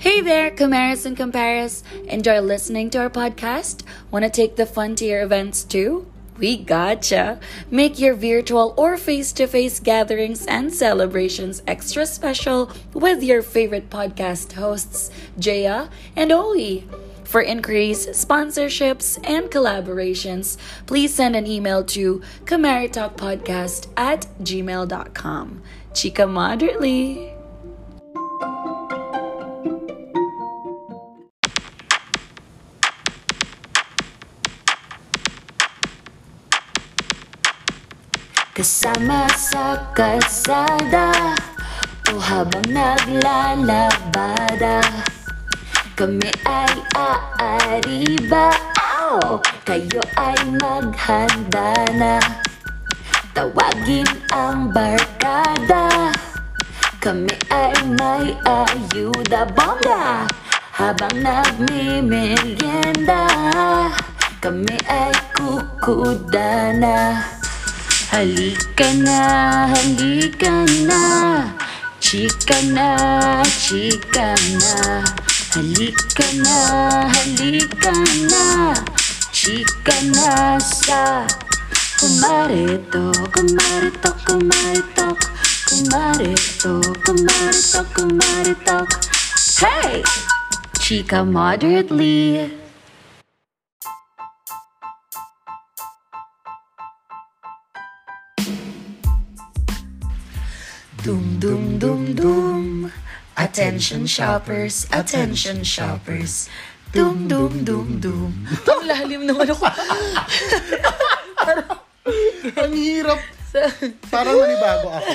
Hey there, Comaris and Comparis. Enjoy listening to our podcast? Want to take the fun to your events too? We gotcha! Make your virtual or face to face gatherings and celebrations extra special with your favorite podcast hosts, Jaya and Oli. For inquiries, sponsorships, and collaborations, please send an email to Podcast at gmail.com. Chica moderately. Kasama sa kalsada O habang naglalabada Kami ay aariba. Ow! Kayo ay maghanda na. Tawagin ang barkada. Kami ay may ayuda. Bongga! Habang nagmimerienda Kami ay kukuda na Halika na, halika na Chika na, chika na Halika na, halika na Chika na sa Kumarito, kumarito, kumarito Kumarito, kumarito, kumarito Hey! Chika moderately Doom, doom, doom, doom. Attention shoppers, attention shoppers. Doom, doom, doom, doom. Ang lalim naman ako. Ang hirap. Parang nanibago ako.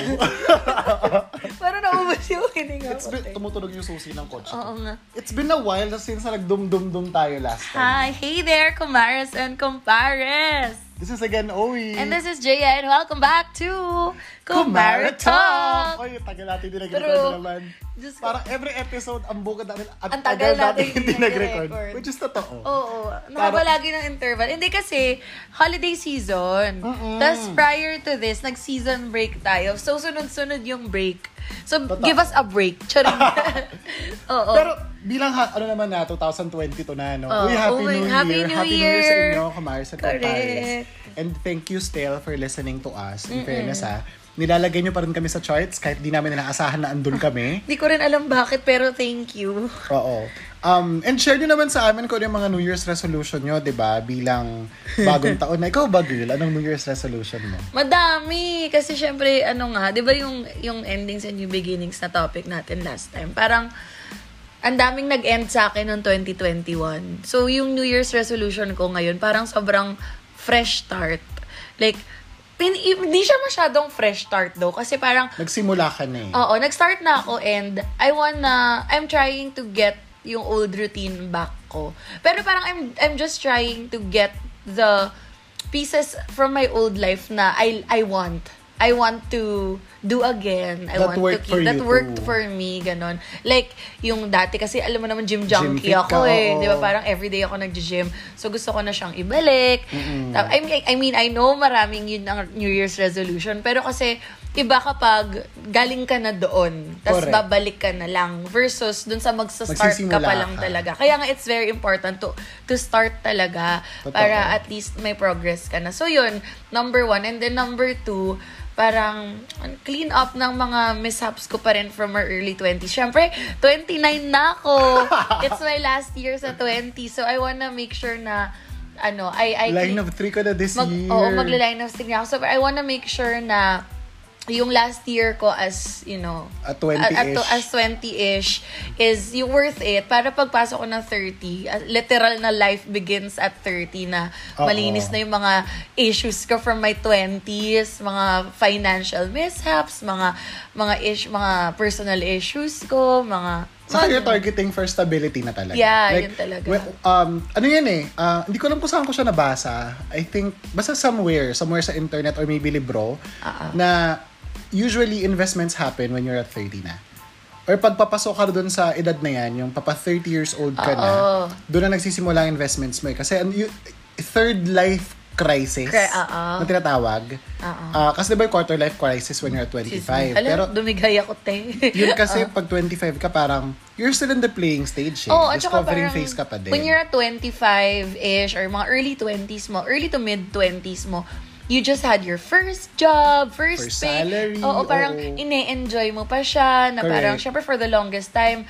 Parang naubos yung hininga It's ko. been, tumutunog yung susi ng kotse. Oo nga. It's been a while na since nagdum-dum-dum tayo last time. Hi, hey there, Kumaris and Compares. This is again Owie. And this is Jaya and welcome back to Kumara Talk. Oy, tagal natin True. nag-record naman. Ko. Parang every episode, ang bukod natin, ang, Ang tagal natin hindi nag-record. nag-record. Which is totoo. Oo. Nakaba lagi ng interval. Hindi kasi, holiday season. Mm-mm. Tapos prior to this, nag-season break tayo. So, sunod-sunod yung break. So, Totoo. give us a break. Charing. Oo. Pero bilang ha, ano naman na, 2022 na, no? Oh, Uy, Happy oh my- New Happy Year. New Happy New Year sa Year. inyo, Kamaris at Correct. Kampares. And thank you, Stel, for listening to us. In fairness, ha. Nilalagay nyo pa rin kami sa charts kahit di namin inaasahan na andun kami. Hindi ko rin alam bakit, pero thank you. Oo. Um, and share nyo naman sa amin kung ano yung mga New Year's resolution nyo, di ba? Bilang bagong taon na. Ikaw ba, girl? Anong New Year's resolution mo? Madami. Kasi syempre, ano nga, di ba yung, yung endings and new beginnings na topic natin last time? Parang, ang daming nag-end sa akin noong 2021. So, yung New Year's resolution ko ngayon, parang sobrang fresh start. Like, hindi siya masyadong fresh start though. Kasi parang, Nagsimula ka na eh. Oo, nag-start na ako and I wanna, I'm trying to get yung old routine back ko. Pero parang I'm, I'm just trying to get the pieces from my old life na I, I want. I want to do again. I That want to keep. that you worked too. for me, ganon. Like, yung dati, kasi alam mo naman, gym Gym junkie fit ako ka, eh. Di ba? Parang everyday ako nag-gym. So, gusto ko na siyang ibalik. Ta- I mean, I mean, I know maraming yun ang New Year's resolution. Pero kasi, iba kapag galing ka na doon, tapos babalik ka na lang versus dun sa magsa-start ka pa lang ka. talaga. Kaya nga, it's very important to to start talaga Totoo. para at least may progress ka na. So, yun, number one. And then number two, parang clean up ng mga mishaps ko pa rin from our early 20s. Siyempre, 29 na ako. It's my last year sa 20. So, I wanna make sure na ano, I, I Line of three ko na this mag, year. Oo, magla-line of stigma ako. So, I wanna make sure na yung last year ko as, you know, At 20-ish. at, at- as 20-ish is yung worth it para pagpasok ko ng 30, uh, literal na life begins at 30 na malinis na yung mga issues ko from my 20s, mga financial mishaps, mga mga ish, mga personal issues ko, mga Saka mga- you're targeting for stability na talaga. Yeah, yun talaga. well, um, ano yan eh, ah, hindi ko alam kung saan ko siya nabasa. I think, basta somewhere, somewhere sa internet or maybe libro, Ah, ah. na usually investments happen when you're at 30 na. Or pag papasok ka doon sa edad na yan, yung papa 30 years old ka na, Oo. doon na nagsisimula ang investments mo eh. Kasi yung third life crisis Cri- oo. na tinatawag. Oo. Ah, kasi diba yung quarter life crisis when you're 25. Alam, Pero dumigay ako, te. yun kasi pag 25 ka parang you're still in the playing stage eh. Saka Discovering parang, phase ka pa din. when you're at 25-ish or mga early 20s mo, early to mid 20s mo, you just had your first job, first, First pay. salary, Oo, parang oo. ine-enjoy mo pa siya, na Correct. parang, syempre for the longest time,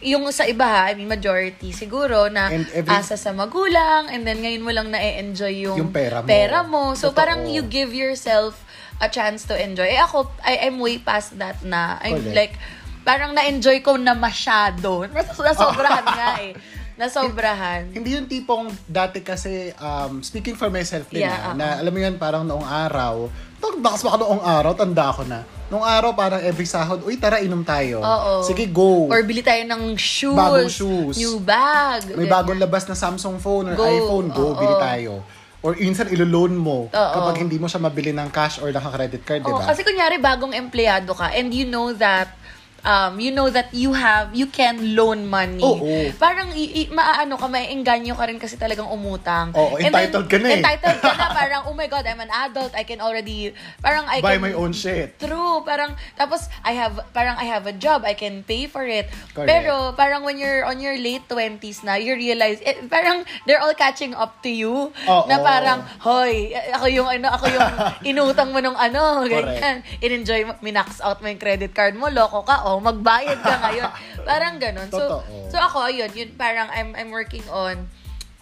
yung sa iba ha, I mean majority siguro na And every- asa sa magulang and then ngayon mo lang na-enjoy yung, Yung pera mo. mo. So Totoo. parang you give yourself a chance to enjoy. Eh ako, I am way past that na. I'm Correct. like, parang na-enjoy ko na masyado. Nasobrahan nga eh. Nasobrahan. Hindi yung tipong dati kasi, um, speaking for myself din Yeah, ah, oo. na alam mo yun, parang noong araw, bakas baka noong araw, tanda ko na. Noong araw, parang every sahod, uy, tara, inom tayo. Oo. Sige, go. Or bili tayo ng shoes. Bagong shoes. New bag. May ganyan. bagong labas na Samsung phone or Go. iPhone, go, Oo. bili tayo. Or minsan ilo-loan mo Oo. kapag hindi mo siya mabili ng cash or naka-credit card, di ba? kasi kunyari bagong empleyado ka and you know that um, you know that you have, you can loan money. Oo. Parang, i- i- maaano ka, maiengganyo ka rin kasi talagang umutang. Oo, And entitled ka na eh. Entitled ka na, parang, oh my God, I'm an adult, I can already, parang I Buy can... my own shit. True, parang, tapos, I have, parang I have a job, I can pay for it. Correct. Pero, parang when you're on your late 20s na, you realize, eh, parang, they're all catching up to you. Oo. Na parang, hoy, ako yung, ano, ako yung inutang mo nung ano, ganyan. In-enjoy minax out mo yung credit card mo, loko ka, oh, magbayad ka ngayon. parang ganun. So, Totoo. so ako, ayun, yun, parang I'm, I'm working on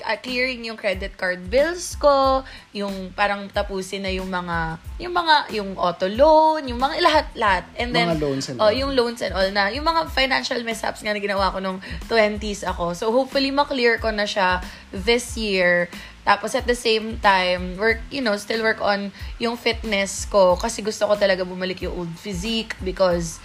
uh, clearing yung credit card bills ko, yung parang tapusin na yung mga, yung mga, yung auto loan, yung mga lahat-lahat. And then, Mga loans and oh, all. yung loans and all na, yung mga financial mishaps nga na ginawa ko nung 20s ako. So, hopefully, maklear ko na siya this year. Tapos at the same time, work, you know, still work on yung fitness ko kasi gusto ko talaga bumalik yung old physique because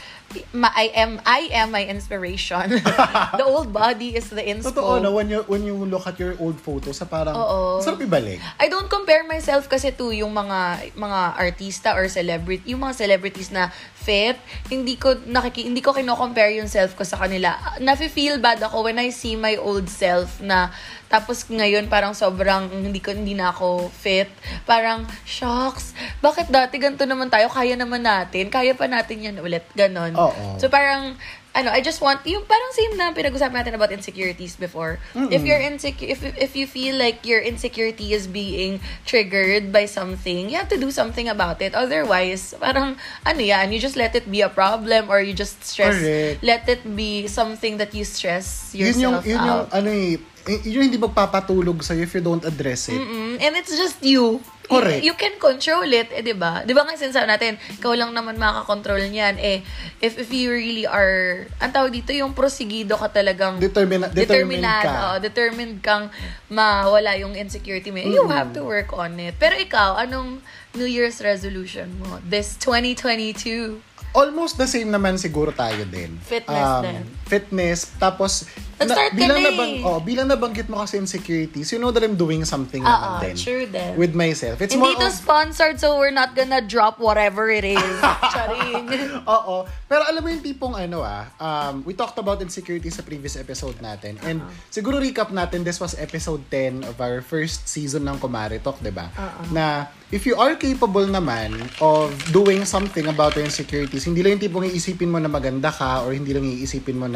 ma- I am I am my inspiration. the old body is the inspo. Totoo na, when you, when you look at your old photos, sa parang, Oo. sarap ibalik. I don't compare myself kasi to yung mga mga artista or celebrity, yung mga celebrities na fit, hindi ko nakiki hindi ko kino-compare yung self ko sa kanila. Nafe-feel bad ako when I see my old self na tapos ngayon parang sobrang hindi ko hindi na ako fit. Parang shocks. Bakit dati ganito naman tayo? Kaya naman natin. Kaya pa natin yan ulit. Ganon. Oo. So parang ano, I just want yung parang same na pinag-usapan natin about insecurities before. If you're insecure if if you feel like your insecurity is being triggered by something, you have to do something about it. Otherwise, parang ano yan, you just let it be a problem or you just stress Correct. let it be something that you stress Yun yung, yourself yun yung, out. ano eh, yun yung hindi magpapatulog sa'yo if you don't address it. Mm, and it's just you. Correct. You, you can control it, eh, 'di ba? 'Di ba nga sinasabi natin, ikaw lang naman makaka-control niyan. Eh if if you really are, ang tawag dito yung prosigido ka talagang Determina- determined determinado, ka. oo, determined kang mawala yung insecurity mo. You have to work on it. Pero ikaw, anong New Year's resolution mo this 2022? Almost the same naman siguro tayo din. Fitness din. Fitness. Tapos, Nag-start ka bilang, na nabang, eh. oh, bilang nabanggit mo kasi insecurities, you know that I'm doing something Oo, naman din. sure din. With myself. It's Hindi more to of- sponsored so we're not gonna drop whatever it is. Charing. Oo. Pero alam mo yung tipong ano ah, um, we talked about insecurity sa previous episode natin. And Uh-huh. siguro recap natin, this was episode 10 of our first season ng Kumare Talk, di ba? Uh-huh. Na if you are capable naman of doing something about your insecurities, hindi lang yung tipong iisipin mo na maganda ka or hindi lang iisipin mo na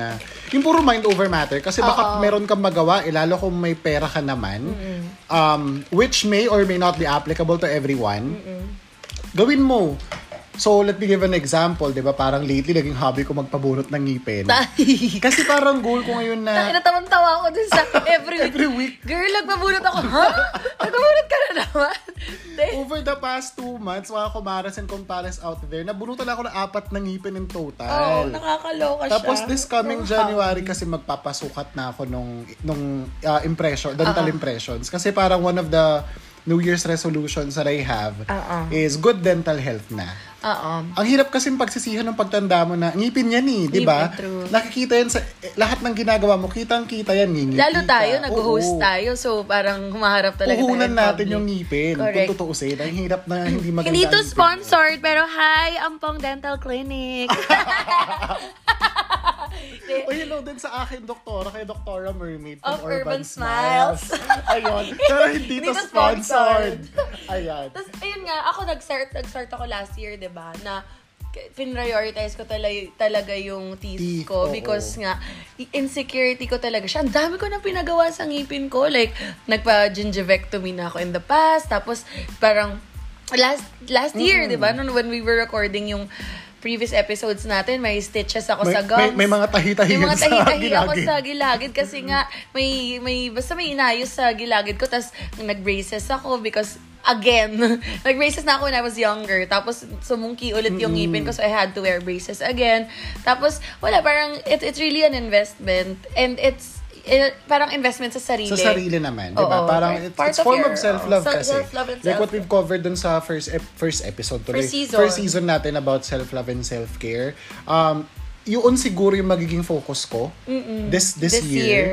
yung puro mind over matter. Kasi baka Oo. meron kang magawa, eh, lalo kung may pera ka naman, um, which may or may not be applicable to everyone, gawin mo. So, let me give an example, di ba? Parang lately, naging hobby ko magpabunot ng ngipin. Kasi parang goal ko ngayon na... Natawan-tawa ako dun sa every week. Every week. Girl, nagpabunot ako. Ha? Nagpabunot ka na naman? Over the past two months, mga kumaras and kumpares out there, nabunutan ako ng apat na ngipin in Oo, total. nakakaloka siya. Tapos this coming January kasi magpapasukat na ako nung nung uh, impression, dental impressions kasi parang one of the New Year's resolutions that I have Oo. is good dental health na. Oo. Ang hirap kasi pagsisihan ng pagtanda mo na ngipin yan eh, di ba? Nakikita yan sa eh, lahat ng ginagawa mo, kitang-kita yan, ngingiti Lalo tayo, nag-host tayo. So, parang humaharap talaga tayo Puhunan in natin public. yung ngipin. Correct. Kung tutuusin, ang hirap na hindi maganda. Hindi to sponsored, pero hi, Ampong Dental Clinic. O hello din sa akin, doktora, kay Doktora Mermaid Of from Urban Smiles. Ayun. Pero hindi to Hindi to sponsored. sponsored. Ayan. Tapos, ayun nga, ako nag-start, nag-start ako last year, di ba, na pinrioritize ko talaga, talaga yung teeth, Teeth, ko oo. because nga insecurity ko talaga siya. Ang dami ko nang pinagawa sa ngipin ko. Like, nagpa-gingivectomy na ako in the past. Tapos, parang last last year, di ba, nung when we were recording yung previous episodes natin, may stitches ako May- sa gums. may- may mga tahi-tahi May mga sa tahi-tahi ako sa gilagid kasi nga may may basta may inayos sa gilagid ko tas nag-braces ako because again, nag-braces na ako when I was younger. Tapos sumungki ulit yung ngipin ko so I had to wear braces again. Tapos wala parang it, it's really an investment and it's parang investment sa sarili. Sa sarili naman, di ba? Parang it's, part it's of form your- of self-love oh, kasi. self-love and like what we've covered dun sa first ep- first episode tuloy. First season. First season natin about self-love and self-care. Um, yun siguro yung magiging focus ko this this, This year. year.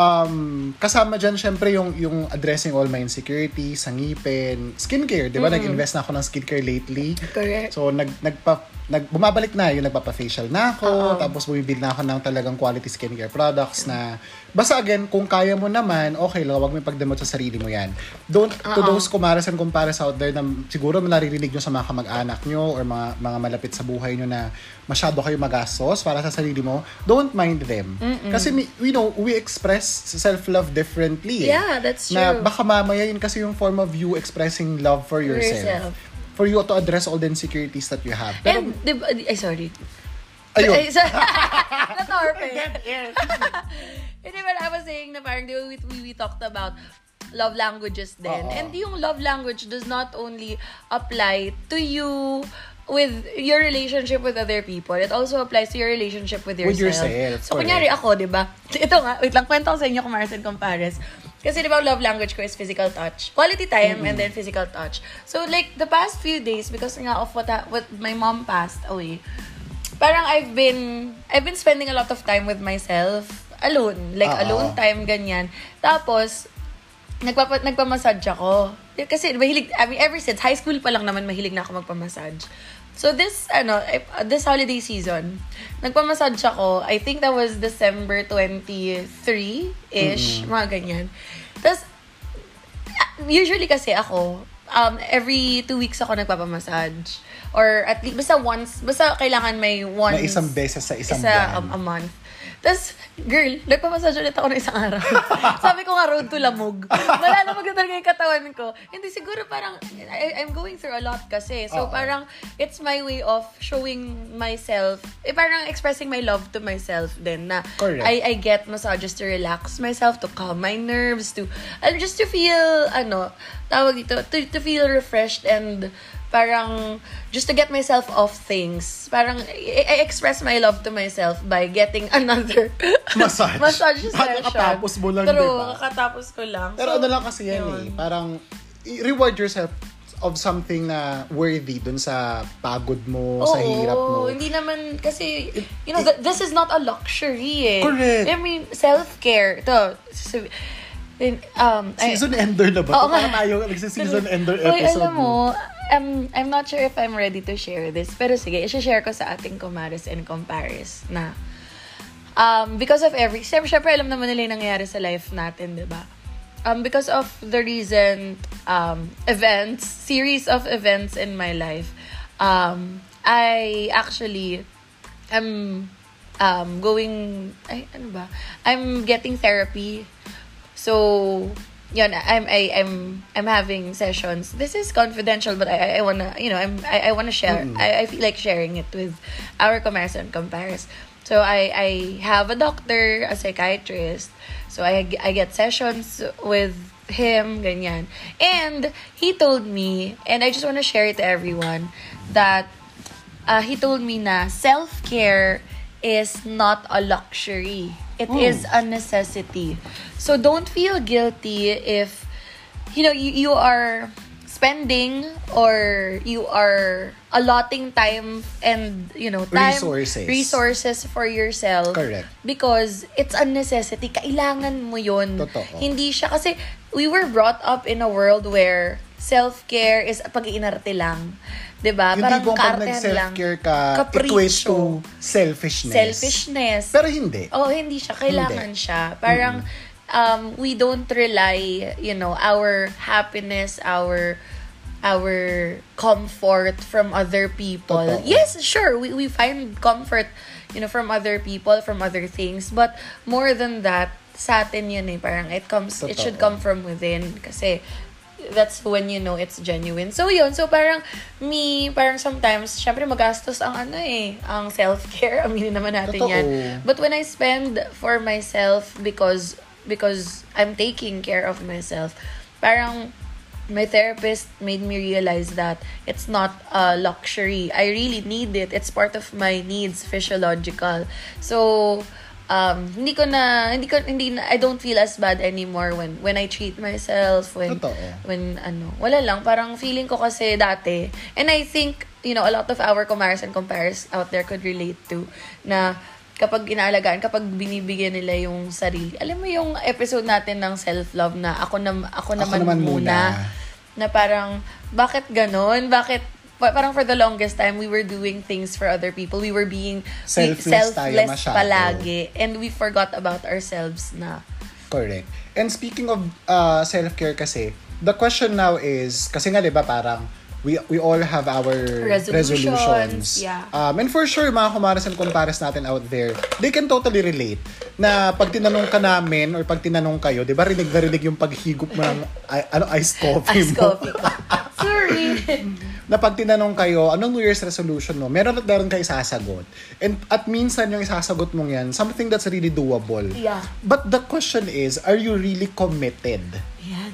Um, kasama dyan, syempre, yung, yung addressing all my insecurities, sa ngipin, skincare, di ba? Nag-invest na ako ng skincare lately. Correct. So, nag, nagpa, nag, bumabalik na yung nagpapa-facial na ako, tapos bumibili na ako ng talagang quality skincare products na, basta again, kung kaya mo naman, okay lang, wag mo pagdamot sa sarili mo yan. Don't, to those kumaras and compares out there na siguro naririnig nyo sa mga kamag-anak nyo or mga, mga malapit sa buhay nyo na masyado kayo magastos para sa sarili mo, don't mind them. Kasi, mi- we know, we express self-love differently. eh. Yeah, that's Na true. baka mamaya yun kasi yung form of you expressing love for yourself. yourself. For you to address all the insecurities that you have. Pero, And, di ba, ay, sorry. ayun. Ay, sorry. Natorpe. Hindi ba, I was saying na parang, di ba, we, we, talked about love languages then. Oo. And yung love language does not only apply to you with your relationship with other people. It also applies to your relationship with yourself. With yourself, So, correct. kunyari ako, di ba? Ito nga, wait lang, kwento ko sa inyo Marcel Compares. Kasi di ba, love language ko is physical touch. Quality time and then physical touch. So, like, the past few days, because nga of what, ha- what my mom passed away, parang I've been I've been spending a lot of time with myself alone, like Oo. alone time ganyan. Tapos nagpapa nagpa-massage ako. Kasi mahilig I mean ever since high school pa lang naman mahilig na ako magpa-massage. So this ano this holiday season, nagpa-massage ako. I think that was December 23-ish, mga ganyan. Tapos usually kasi ako, um, every two weeks ako nagpapamassage. Or at least, basta once, basta kailangan may once. na isang beses sa isang isa buwan. um, a month. Tapos, girl, nagpamassage ulit ako ng isang araw. Sabi ko nga, road to lamog. Malalamog na talaga yung katawan ko. Hindi, siguro parang, I, I'm going through a lot kasi. So, Oo. parang, it's my way of showing myself, eh, parang expressing my love to myself din na Correct. I, I get massages to relax myself, to calm my nerves, to, uh, just to feel, ano, tawag dito, to, to feel refreshed and parang just to get myself off things. Parang I, I express my love to myself by getting another Massage. massage session. kakatapos mo lang, True, diba? kakatapos ko lang. Pero So, ano lang kasi yan yun. eh. Parang, reward yourself of something na worthy dun sa pagod mo, sa Oo, hirap mo. Hindi naman, kasi, you know, th- this is not a luxury eh. Correct. I mean, self-care. Ito, um, I- Season ender na ba? Oo parang tayo nagsi-season ender Uy, episode alam mo, um, I'm not sure if I'm ready to share this. Pero sige, i-share ko sa ating kumares and compares na um, because of every, syempre, syempre alam naman nila yung nangyayari sa life natin, di ba? Um, because of the recent um, events, series of events in my life, um, I actually am um, going, ay, ano ba? I'm getting therapy. So, yun, I'm, I, I'm, I'm having sessions. This is confidential, but I, I, wanna, you know, I'm, I, I wanna share. I, I feel like sharing it with our comparison compares. So, I, I have a doctor, a psychiatrist. So, I, I get sessions with him, ganyan. And he told me, and I just wanna share it to everyone, that uh, he told me na self-care is not a luxury. It is a necessity. So don't feel guilty if you know you, you are spending or you are allotting time and you know time Resources. resources for yourself Correct. because it's a necessity kailangan mo yun Totoo. hindi siya kasi we were brought up in a world where self-care is pag-iinarte lang 'Di ba? Yung Parang tipong pag nag-self-care ka, Capriccio. equates to selfishness. Selfishness. Pero hindi. Oh, hindi siya. Kailangan siya. Parang, um, we don't rely, you know, our happiness, our our comfort from other people. Totoo. Yes, sure, we, we find comfort, you know, from other people, from other things. But more than that, sa atin yun eh. Parang it comes, it should Totoo. come from within. Kasi, that's when you know it's genuine. So, yun. So, parang, me, parang sometimes, syempre magastos ang ano eh, ang self-care. Aminin naman natin Totoo. yan. But when I spend for myself because because I'm taking care of myself, parang my therapist made me realize that it's not a luxury. I really need it. It's part of my needs, physiological. So, um, hindi ko na, hindi ko, hindi na, I don't feel as bad anymore when, when I treat myself, when, Totoo. when, ano, wala lang, parang feeling ko kasi dati, and I think, you know, a lot of our kumares and compares out there could relate to, na, kapag inaalagaan, kapag binibigyan nila yung sarili. Alam mo yung episode natin ng self-love na ako, na, ako, naman, naman muna. muna. Na parang, bakit ganon? Bakit, pa- parang for the longest time, we were doing things for other people. We were being we- Selfless tayo masyado. palagi. And we forgot about ourselves na. Correct. And speaking of uh, self-care kasi, the question now is, kasi nga 'di ba parang we we all have our Resolutions, resolutions. yeah. Um, and for sure, mga kumaras and kumpares natin out there, they can totally relate na pag tinanong ka namin or pag tinanong kayo, di ba rinig na rinig yung paghigop mo ng ano, iced coffee Ice mo? coffee ko. Sorry. Na pag tinanong kayo, anong New Year's resolution mo, meron at meron kayo isasagot. And at minsan yung isasagot mong yan, something that's really doable. Yeah. But the question is, are you really committed Yan.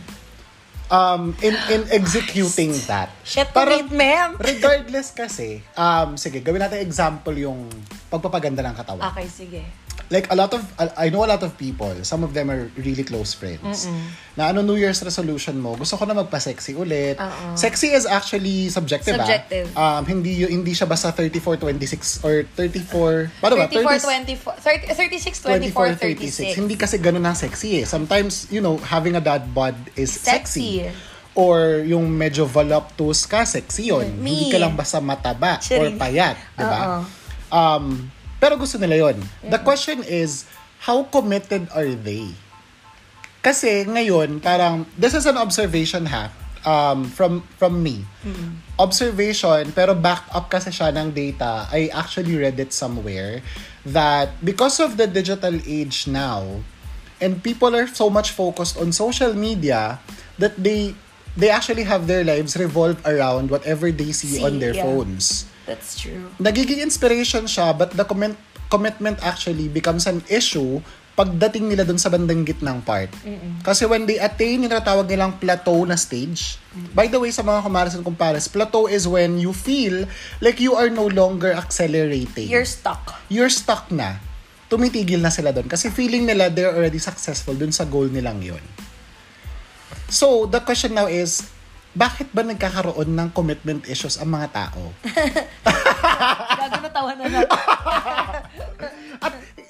um, in in executing that? Shit Parang- commitment. Regardless kasi, um, sige, gawin natin example yung pagpapaganda ng katawan. Okay, sige. Like a lot of, I know a lot of people, some of them are really close friends. Na ano New Year's resolution mo, gusto ko na magpa-sexy ulit. Oo. Sexy is actually subjective, ah. Subjective. Um, hindi, hindi siya basta 34, 26, or 34, paano ba? 34, 24, 30, 36, 24, 36. Hindi kasi ganun ang sexy eh. Sometimes, you know, having a dad bod is sexy. Sexy. Or yung medyo voluptuous ka, sexy yun. Me. Hindi ka lang basta mataba or Charing. payat. Di ba? Um, pero gusto nila yun. The question is, how committed are they? Kasi ngayon, parang, this is an observation ha, um, from from me. Observation, pero back up kasi siya ng data. I actually read it somewhere that because of the digital age now, and people are so much focused on social media that they they actually have their lives revolve around whatever they see, See, on their yeah. phones That's true. nagiging inspiration siya but the comment, commitment actually becomes an issue pagdating nila dun sa bandang gitnang part. Kasi when they attain yung natawag nilang plateau na stage, by the way, sa mga kumaras and kumpares, plateau is when you feel like you are no longer accelerating. You're stuck. You're stuck na. Tumitigil na sila dun. Kasi feeling nila they're already successful dun sa goal nilang yon. So, the question now is, bakit ba nagkakaroon ng commitment issues ang mga tao? Gago na tawa na natin.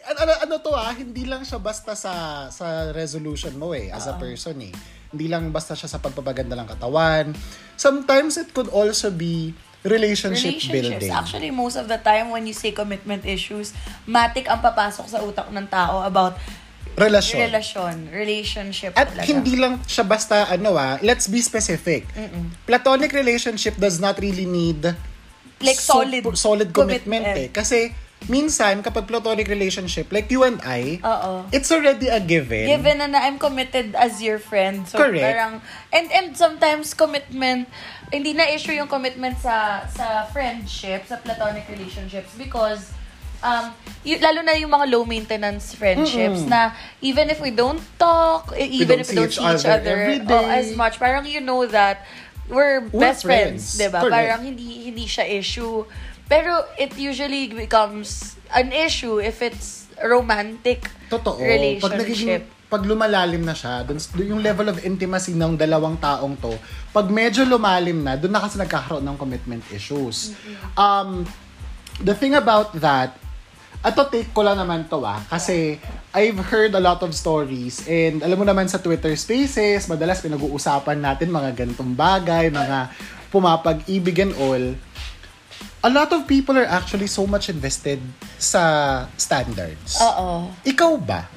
At ano, ano to ah, hindi lang siya basta sa sa resolution mo eh, as a person eh. Hindi lang basta siya sa pagpapaganda ng katawan. Sometimes it could also be relationship building. Actually, most of the time when you say commitment issues, matik ang papasok sa utak ng tao about Relasyon. relasyon, relationship At talaga. hindi lang siya basta ano ah, let's be specific. Platonic relationship does not really need Like solid solid commitment, commitment. eh. Kasi minsan kapag platonic relationship like you and I, Oo. it's already a given. Given na, na I'm committed as your friend. So Correct. parang and and sometimes commitment hindi na issue yung commitment sa sa friendship, sa platonic relationships because um y- lalo na yung mga low maintenance friendships na even if we don't talk, e- even don't if we don't see each other, every oh, as much, parang you know that we're, We're best friends, friends. 'di ba? Parang hindi hindi siya issue. Pero it usually becomes an issue if it's romantic Totoo. Pag relationship. nagiging, pag lumalalim na siya, dun, dun yung level of intimacy ng dalawang taong to, pag medyo lumalim na, dun na kasi nagkakaroon ng commitment issues. Um, the thing about that, ato take ko lang naman to ah, kasi I've heard a lot of stories and alam mo naman sa Twitter spaces, madalas pinag-uusapan natin mga ganitong bagay, mga pumapag-ibig and all. a lot of people are actually so much invested sa standards. Oo. Ikaw ba?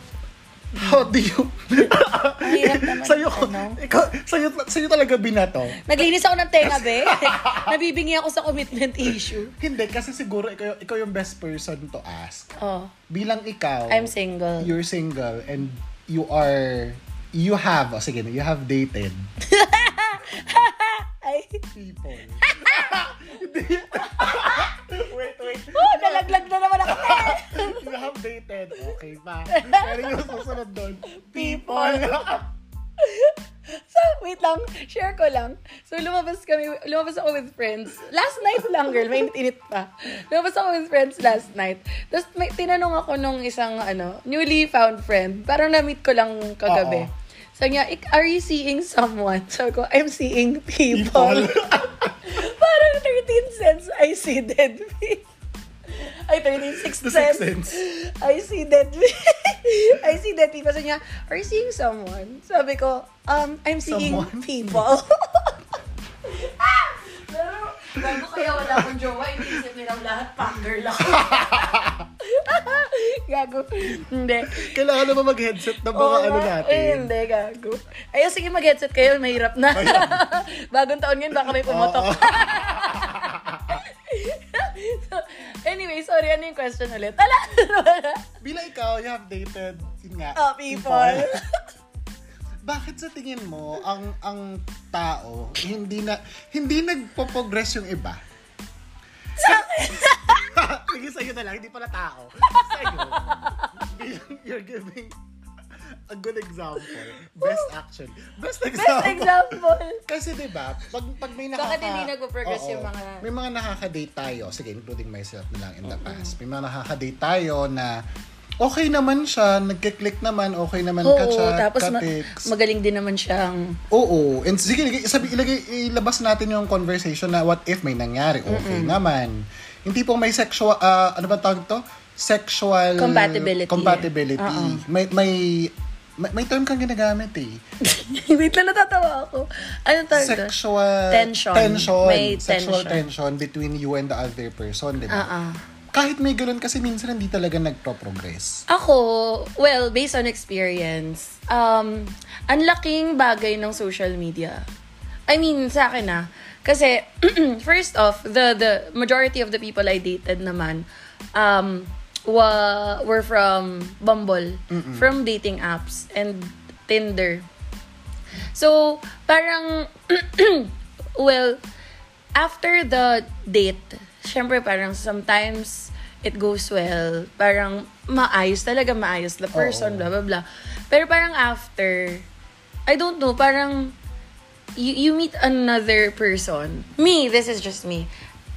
How do you... Naman, sa'yo, ano? ikaw, sa'yo, sa'yo talaga binato? Naglinis ako ng tenga, be. Nabibingi ako sa commitment issue. Hindi, kasi siguro ikaw, ikaw yung best person to ask. Oh, Bilang ikaw, I'm single. you're single and you are, you have, oh, sige, you have dated Ay, people. Wait, wait. oh, nalaglag na naman ako. you have dated, okay pa. Pero yung susunod doon, people. So, wait lang. Share ko lang. So, lumabas kami, lumabas ako with friends. Last night lang, girl. Mainit-init pa. Lumabas ako with friends last night. Tapos, may, tinanong ako nung isang, ano, newly found friend. Parang na-meet ko lang kagabi. Oo. Sabi niya, "Ik- are you seeing someone? Sabi ko, I'm seeing people. Parang 13 cents, I see dead fish. Ay, 13, sixth The sixth sense. sense. I see dead I see dead people. Sabi niya, are you seeing someone? Sabi ko, um, I'm seeing Someone? people. Ah! Pero, bago kaya wala akong jowa, iniisip nilang lahat, panger lang. Gago. Hindi. Kailangan naman mag-headset ng mga Oo ano natin. Eh, hindi, gago. Ay, sige, mag-headset kayo, mahirap na. Bagong taon yun, baka may pumotok. So, anyway, sorry, ano yung question ulit? Tala! Bilang ikaw, you have dated, yun nga, oh, people. Bakit sa tingin mo ang ang tao hindi na hindi nagpo-progress yung iba? Sa akin. Sige sa'yo na lang, hindi pala tao. Sa'yo. You're giving a good example. Best action. Best Best example. example. Kasi 'di ba, pag pag may nakaka Bakit hindi nagpo-progress yung mga- May mga nakaka-date tayo, sige, including myself na lang in the past. May mga nakaka-date tayo na okay naman siya, nagke-click naman, okay naman Oo, ka-chat, tapos ma- ka-text. magaling din naman siyang... Oo. And sige, ilagay, sabi, ilagay, ilabas natin yung conversation na what if may nangyari. Okay naman. Hindi po may sexual, ah, ano ba tawag to? Sexual... Compatibility. Compatibility. Oo. May, may, may, may term kang ginagamit eh. Wait lang, natatawa ako. Ano tawag? Sexual... Tension. Tension. May sexual tension. tension between you and the other person, di ba? Ah, ah. Kahit may ganun kasi minsan hindi talaga nagpro-progress. Ako, well, based on experience, um, ang laking bagay ng social media. I mean, sa akin na. Kasi, first off, the the majority of the people I dated naman, um, wa, were from Bumble, from dating apps, and Tinder. So, parang, well, after the date, syempre parang sometimes it goes well. Parang maayos talaga, maayos the person, Oo. blah, blah, blah. Pero parang after, I don't know, parang you, you meet another person. Me, this is just me.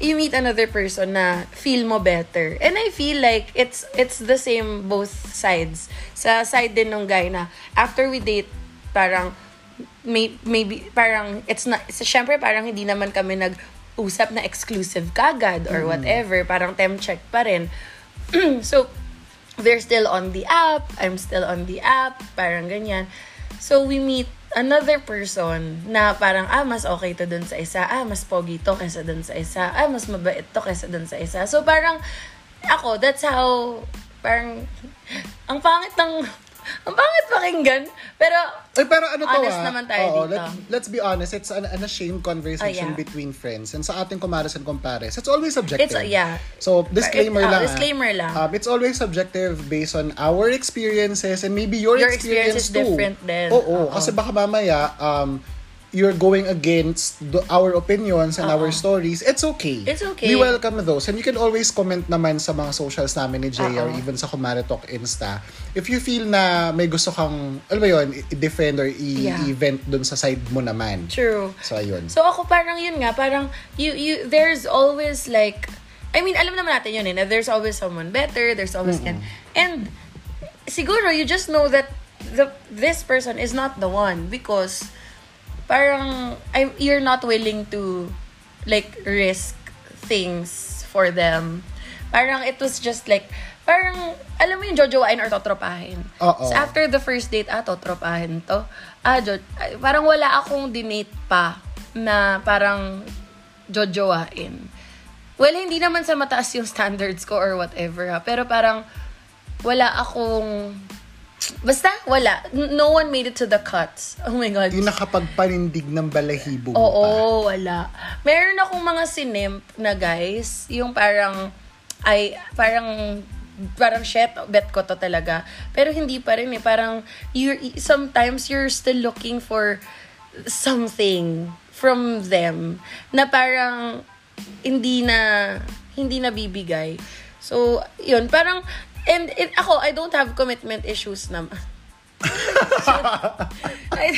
You meet another person na feel mo better. And I feel like it's it's the same both sides. Sa side din ng guy na after we date, parang may, maybe parang it's not so, syempre parang hindi naman kami nag usap na exclusive kagad or whatever parang temp check pa rin so they're still on the app I'm still on the app parang ganyan so we meet another person na parang ah mas okay to dun sa isa. Ah mas pogi to kaysa dun sa isa. Ah mas mabait to kaysa dun sa isa. So parang ako that's how parang ang pangit ng ang pangit pakinggan pero Eh, pero ano to Honest ah, naman tayo oo, dito. Let, let's be honest, it's an, an ashamed Oh, conversation yeah. between friends. And sa ating kumares and compares, it's always subjective. It's, yeah. So, disclaimer It- ah, lang. ah. disclaimer lang. Um, it's always subjective based on our experiences and maybe your, Your experience is experience, too. different din. Oo, Oo. kasi baka mamaya, um, you're going against the, our opinions and our stories, it's okay. It's okay. We welcome those. And you can always comment naman sa mga socials namin ni Jay or Oo. even sa Kumare Talk Insta. If you feel na may gusto kang, alam mo yun, i-defend or i- Yeah. dun sa side mo naman. True. So, ayun. So ako parang yun nga, parang you you there's always like I mean, alam naman natin yun eh, na there's always someone better, there's always and and siguro you just know that the this person is not the one because parang I, you're not willing to like risk things for them. Parang it was just like parang alam mo yung jojowain or totropahin. Oo. So after the first date, ah, totropahin to. Ah, jo, parang wala akong dinate pa na parang jojowain. well, hindi naman sa mataas yung standards ko or whatever ha. Pero parang, wala akong, basta, wala. No one made it to the cuts. Oh my God. Yung nakapagpanindig ng balahibo mo pa. Oo, wala. Meron akong mga sinimp na guys, yung parang, ay, parang, parang shit, bet ko to talaga. Pero hindi pa rin eh. Parang, you're, sometimes you're still looking for something from them na parang hindi na hindi na bibigay. So, yun, parang and it, ako I don't have commitment issues naman. I,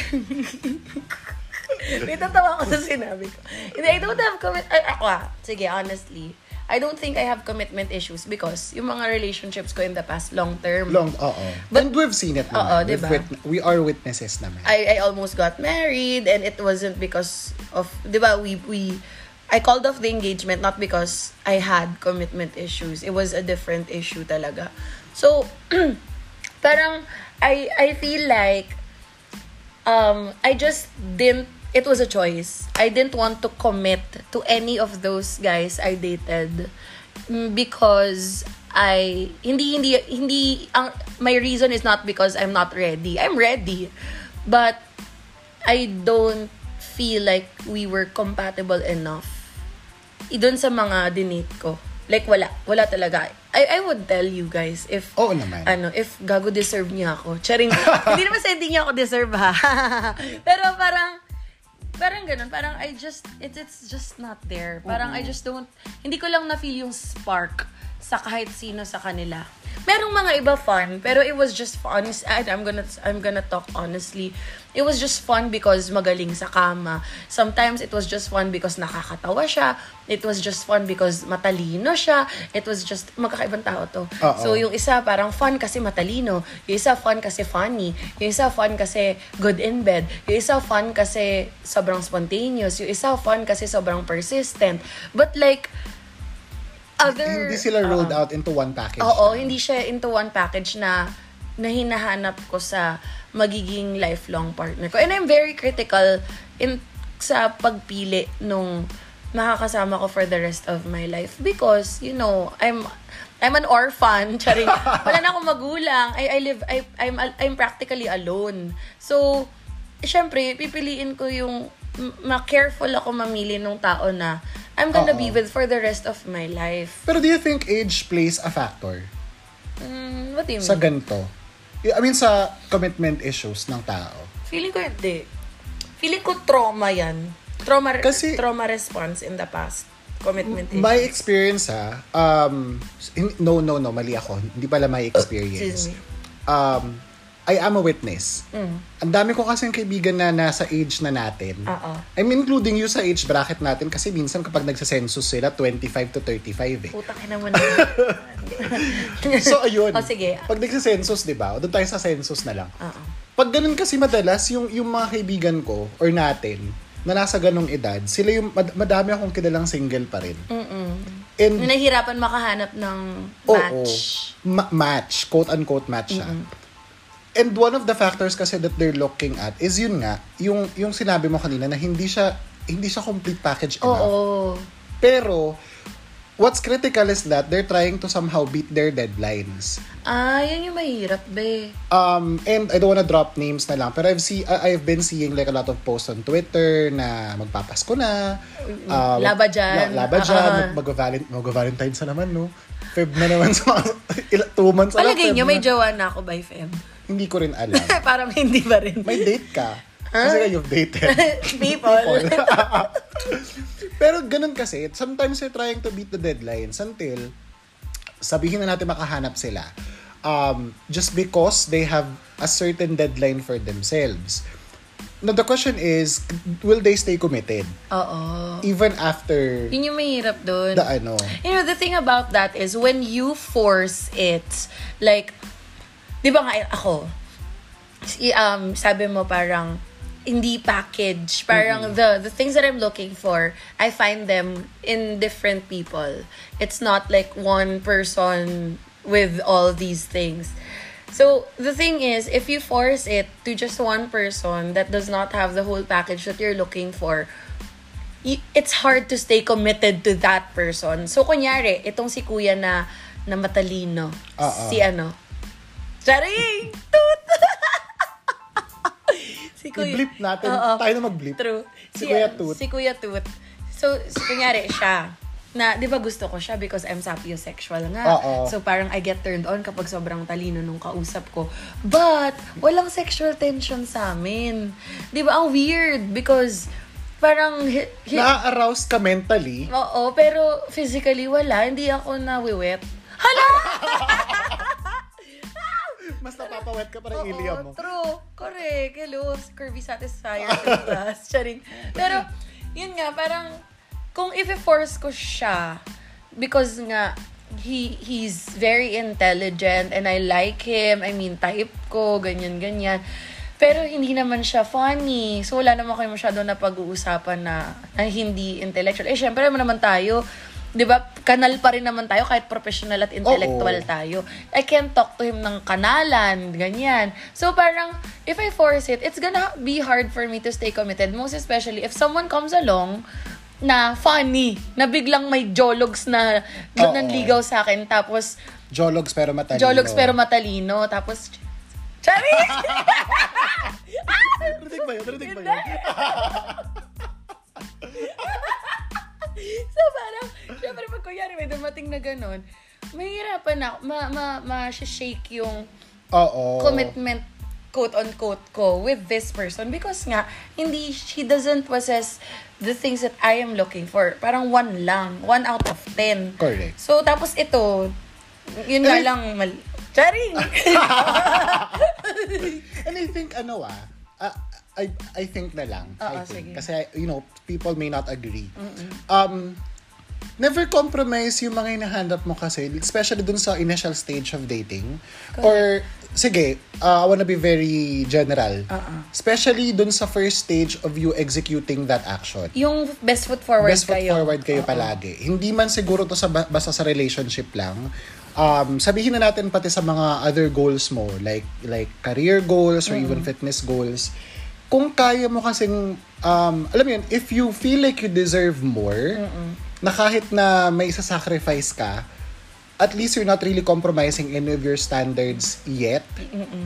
May tatawa ako sa sinabi ko. Hindi, I don't have commit... Ay, ako ah. Sige, honestly. I don't think I have commitment issues because yung mga relationships ko in the past, long term. Long, oo. But- And we've seen it naman. Oo, diba? wit- we are witnesses naman. I, I almost got married and it wasn't because of, di ba, we, we, I called off the engagement not because I had commitment issues. It was a different issue talaga. So, parang, I, I feel like, um, I just didn't, it was a choice. I didn't want to commit to any of those guys I dated mm, because I hindi hindi hindi ang my reason is not because I'm not ready. I'm ready. But I don't feel like we were compatible enough. Idun sa mga dinate ko. Like wala, wala talaga. I I would tell you guys if Oo naman. ano, if gago deserve niya ako. Charing, hindi naman sa hindi niya ako deserve ha. Pero parang, parang ganun, parang I just, it, it's just not there. Parang I just don't, hindi ko lang na-feel yung spark sa kahit sino sa kanila. Merong mga iba fun, pero it was just fun. I- I'm gonna, I'm gonna talk honestly. It was just fun because magaling sa kama. Sometimes it was just fun because nakakatawa siya. It was just fun because matalino siya. It was just, magkakaibang tao to. Oo. So, yung isa parang fun kasi matalino. Yung isa fun kasi funny. Yung isa fun kasi good in bed. Yung isa fun kasi sobrang spontaneous. Yung isa fun kasi sobrang persistent. But like, other... Hindi sila rolled Oo. out into one package. Oo, hindi siya into one package na na hinahanap ko sa magiging lifelong partner ko. And I'm very critical in sa pagpili nung makakasama ko for the rest of my life because you know, I'm I'm an orphan, charing. Wala na akong magulang. I I live I I'm I'm practically alone. So, syempre, pipiliin ko yung ma-careful ako mamili ng tao na I'm gonna Oo. be with for the rest of my life. Pero do you think age plays a factor Mm, what do you mean? sa ganito? I mean, sa commitment issues ng tao. Feeling ko hindi. Feeling ko trauma yan. Trauma, Kasi- trauma response in the past. Commitment My issues. experience ha, um, no, no, no, mali ako. Hindi pala my experience. Excuse me. Um, I am a witness. Ang dami ko kasing kaibigan na nasa age na natin. Oo. I'm including you sa age bracket natin kasi minsan kapag nagsa-census sila, 25 to 35 eh. Putang ina mo na. So, ayun. Oh, sige. Pag nagsa-census, di ba? O doon tayo sa census na lang. Oo. Pag ganun kasi madalas, yung, yung mga kaibigan ko or natin na nasa ganong edad, sila yung, mad- madami akong kilalang single pa rin. Mm-mm. And, Nahihirapan makahanap ng oo, match. ma- match, quote-unquote match siya. And one of the factors kasi that they're looking at is yun nga, yung, yung sinabi mo kanina na hindi siya, hindi siya complete package enough. Oo. Pero, what's critical is that they're trying to somehow beat their deadlines. Ah, yan yung mahirap, be. Um, and I don't wanna drop names na lang, pero I've see I've been seeing like a lot of posts on Twitter na magpapasko na. um, Laba dyan. la- laba dyan. Ah. mag- mag-valent- na naman, no? Feb na naman sa mga, two months Palagay nyo, may jowa na ako by Feb. Hindi ko rin alam. Parang hindi pa rin. May date ka. Kasi nga you've dated. People. Pero ganun kasi, sometimes they're trying to beat the deadlines until sabihin na natin makahanap sila. Um, just because they have a certain deadline for themselves. Now, the question is, will they stay committed? Oo. Even after Yun yung mahirap doon. the ano? You know, the thing about that is when you force it, like, di ba nga ako, si- um, sabi mo parang, hindi package. Parang the the things that I'm looking for, I find them in different people. It's not like one person with all these things. So the thing is, if you force it to just one person that does not have the whole package that you're looking for, it's hard to stay committed to that person. So, kunyari, itong si kuya na, na matalino. Oo. Si ano? Charing! Toot! si I-blip natin. Oo. Tayo na mag-blip. True. Si Kuya ano, Toot. Si Kuya Toot. So, so kunyari, siya. Na, di ba gusto ko siya because I'm sapiosexual nga. Oo. So, parang I get turned on kapag sobrang talino nung kausap ko. But, walang sexual tension sa amin. Di ba? Ang weird because parang... hi- hi- Na-arouse ka mentally. Oo, pero physically wala. Hindi ako nawiwet. Hala! Mas napapawet ka pa ng ilia mo. true. Correct. Hello, curvy satisfier plus. Charing. Pero, yun nga, parang, kung if-force ko siya, because nga, he he's very intelligent and I like him. I mean, type ko, ganyan, ganyan. Pero hindi naman siya funny. So, wala naman kayo masyado na pag-uusapan na, na hindi intellectual. Eh, syempre naman naman tayo, di ba, kanal pa rin naman tayo kahit professional at intellectual Oo. tayo. I can't talk to him ng kanalan, ganyan. So parang, if I force it, it's gonna be hard for me to stay committed. Most especially if someone comes along na funny, na biglang may jologs na Oo. nanligaw sa akin, tapos Jologs pero matalino. jologs pero matalino, tapos Chari! Rinig ba yun? Rinig ba yun? so parang, syempre pag kunyari may dumating na ganun, mahirapan ako, ma, ma, ma-shake yung Oo. commitment quote-unquote ko with this person because nga, hindi, she doesn't possess the things that I am looking for. Parang one lang. One out of ten. Correct. So, tapos ito, yun nga lang, mal- Charing! And I think, ano ah, ah, I, I think na lang. Oo, I think. sige. Kasi, you know, people may not agree. Um, never compromise yung mga hinahanap mo kasi, especially dun sa initial stage of dating. Or, sige, uh, I wanna be very general. Especially dun sa first stage of you executing that action. yung best foot forward Best foot kayo. forward kayo palagi. Hindi man siguro to sa ba- basta sa relationship lang. Um, sabihin na natin pati sa mga other goals mo, like like career goals or even fitness goals. Kung kaya mo kasing, um, alam mo yun, if you feel like you deserve more, na kahit na may sacrifice ka, at least you're not really compromising any of your standards yet,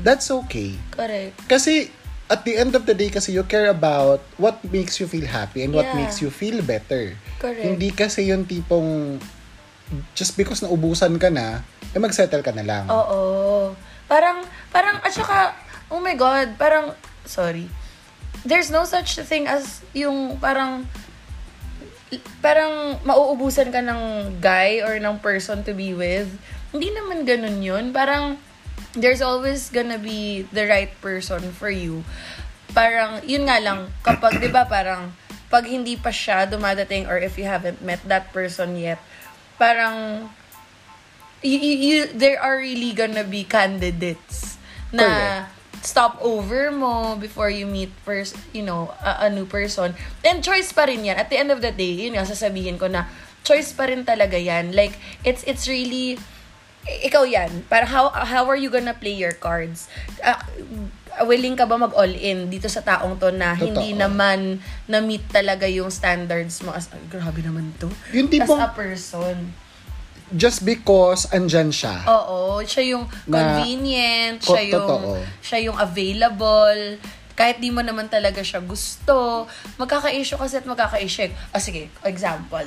that's okay. Correct. Kasi at the end of the day kasi you care about what makes you feel happy and what Yeah. makes you feel better. Correct. Hindi kasi yung tipong just because naubusan ka na, eh mag-settle ka na lang. Oo. Parang, parang, at saka, oh my God, parang, sorry. There's no such thing as yung parang, parang mauubusan ka ng guy or ng person to be with. Hindi naman ganun yun. Parang, there's always gonna be the right person for you. Parang, yun nga lang, kapag, di ba, parang, pag hindi pa siya dumadating or if you haven't met that person yet, parang, you, you, you- there are really gonna be candidates na stop over mo before you meet pers- you know a, a new person. And choice pa rin yan. At the end of the day yun nga sasabihin ko na choice pa rin talaga yan. Like it's it's really ikaw yan. Para how how are you gonna play your cards? Ah, willing ka ba mag all in dito sa taong to na hindi Totoo. naman na meet talaga yung standards mo? As grabe naman to. Yung as tipong- a person Just because andyan siya. Oo, siya yung Na- convenient, Ko- siya yung totoo. siya yung available. Kahit di mo naman talaga siya gusto, magkaka-issue kasi at magkaka-issue. Ah, sige, example.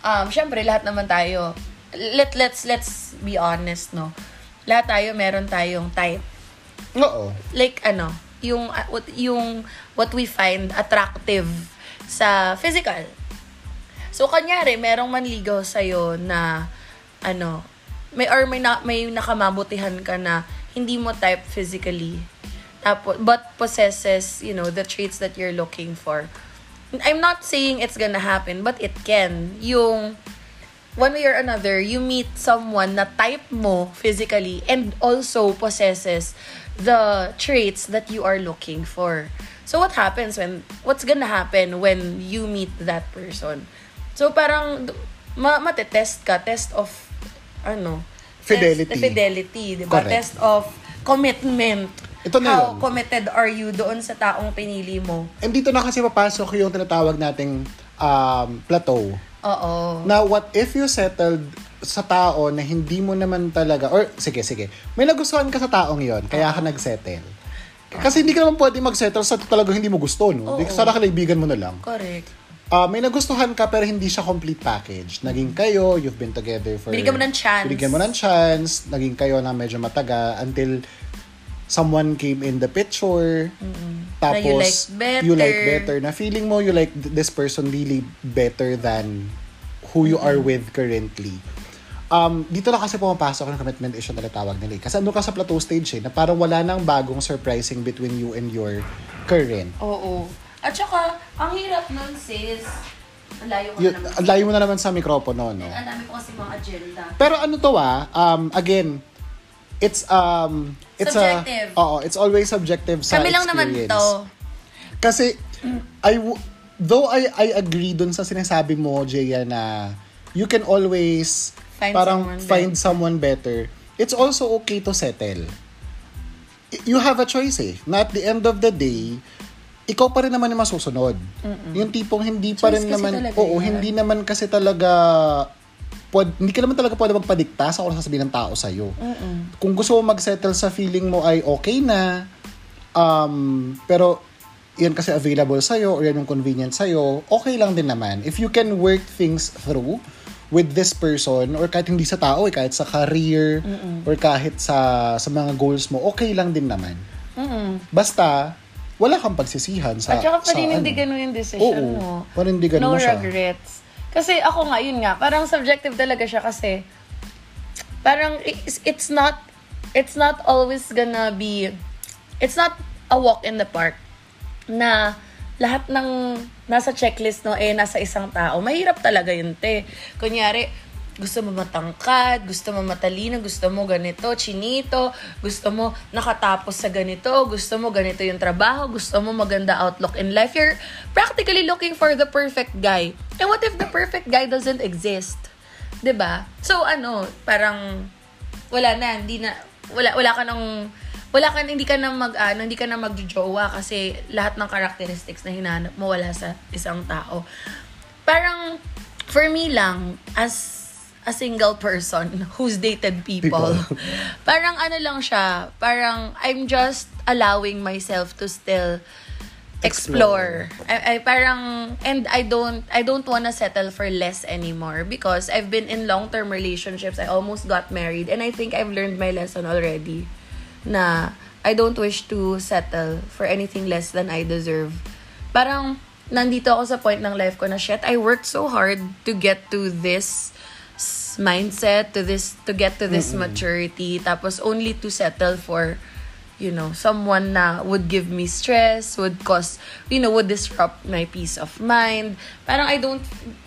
Um, syempre, lahat naman tayo, let, let's, let's be honest, no? Lahat tayo, meron tayong type. Oo. Like, ano, yung, what, yung, what we find attractive sa physical. So, kanyari, merong manligaw sa'yo na, ano, may, or may, na, may nakamabutihan ka na hindi mo type physically. Tapos, but possesses, you know, the traits that you're looking for. I'm not saying it's gonna happen, but it can. Yung, one way or another, you meet someone na type mo physically and also possesses the traits that you are looking for. So what happens when, what's gonna happen when you meet that person? So parang, ma matetest ka, test of, ano, Fidelity. Test, fidelity, di ba? Correct. Test of commitment. Ito na How yun. committed are you doon sa taong pinili mo? And dito na kasi papasok yung tinatawag nating um, plateau. Oo. Now, what if you settled sa tao na hindi mo naman talaga, or sige, sige, may nagustuhan ka sa taong yon kaya ka nag-settle. Kasi hindi ka naman pwede mag-settle sa talagang hindi mo gusto, no? Oo. Sana kaibigan mo na lang. Correct. Ah, may nagustuhan ka pero hindi siya complete package. Naging kayo, you've been together for... Binigyan mo ng chance. Binigyan mo ng chance. Naging kayo na medyo mataga until someone came in the picture. Tapos, Na you like better. you like better. Na feeling mo you like th- this person really better than who you are with currently. Um, dito na kasi pumapasok yung commitment issue na natawag nila. eh. Kasi ano ka sa plateau stage eh, na parang wala nang bagong surprising between you and your current. Oo. At saka, ang hirap nun sis, ang layo ko Yun, na naman. ang layo mo na naman sa mikropono, no? Ang dami ko kasi mga agenda. Pero ano to ah, um, again, it's um, it's Subjective. a, oo, it's always subjective sa Kami lang naman experience. to. Kasi, I, w- though I, I agree dun sa sinasabi mo, Jaya, na you can always Find parang someone find someone better. It's also okay to settle. Y- You have a choice eh. Na at the end of the day, ikaw pa rin naman yung masusunod. Yung tipong hindi pa Choice rin naman, oo, yan. hindi naman kasi talaga, pwed, hindi ka naman talaga pwede magpadikta sa kung sasabihin ng tao sa'yo. Kung gusto mo mag-settle sa feeling mo ay okay na, um, pero yan kasi available sa'yo or yan yung convenient sa'yo, okay lang din naman. If you can work things through with this person or kahit hindi sa tao, eh, kahit sa career or kahit sa sa mga goals mo, okay lang din naman. Basta, wala kang pagsisihan sa At saka sa panindigan ano. mo yung decision Oo, mo. panindigan no mo siya. regrets. Kasi ako nga, yun nga, parang subjective talaga siya kasi parang it's, it's not it's not always gonna be it's not a walk in the park na lahat ng nasa checklist no eh nasa isang tao. Mahirap talaga yun, te. Kunyari, gusto mo matangkad, gusto mo matalino, gusto mo ganito, chinito, gusto mo nakatapos sa ganito, gusto mo ganito yung trabaho, gusto mo maganda outlook in life. You're practically looking for the perfect guy. And what if the perfect guy doesn't exist? 'Di ba? So ano, parang wala na, hindi na wala wala ka nang wala ka hindi ka na mag ano, hindi ka na magjojowa kasi lahat ng characteristics na hinahanap mo wala sa isang tao. Parang for me lang as a single person who's dated people, People. parang ano lang siya, parang I'm just allowing myself to still explore. I, I parang and I don't I don't wanna settle for less anymore because I've been in long-term relationships. I almost got married and I think I've learned my lesson already na I don't wish to settle for anything less than I deserve. Parang nandito ako sa point ng life ko na shit, I worked so hard to get to this mindset, to this to get to this maturity tapos only to settle for you know, someone na would give me stress, would cause, you know, would disrupt my peace of mind. Parang I don't,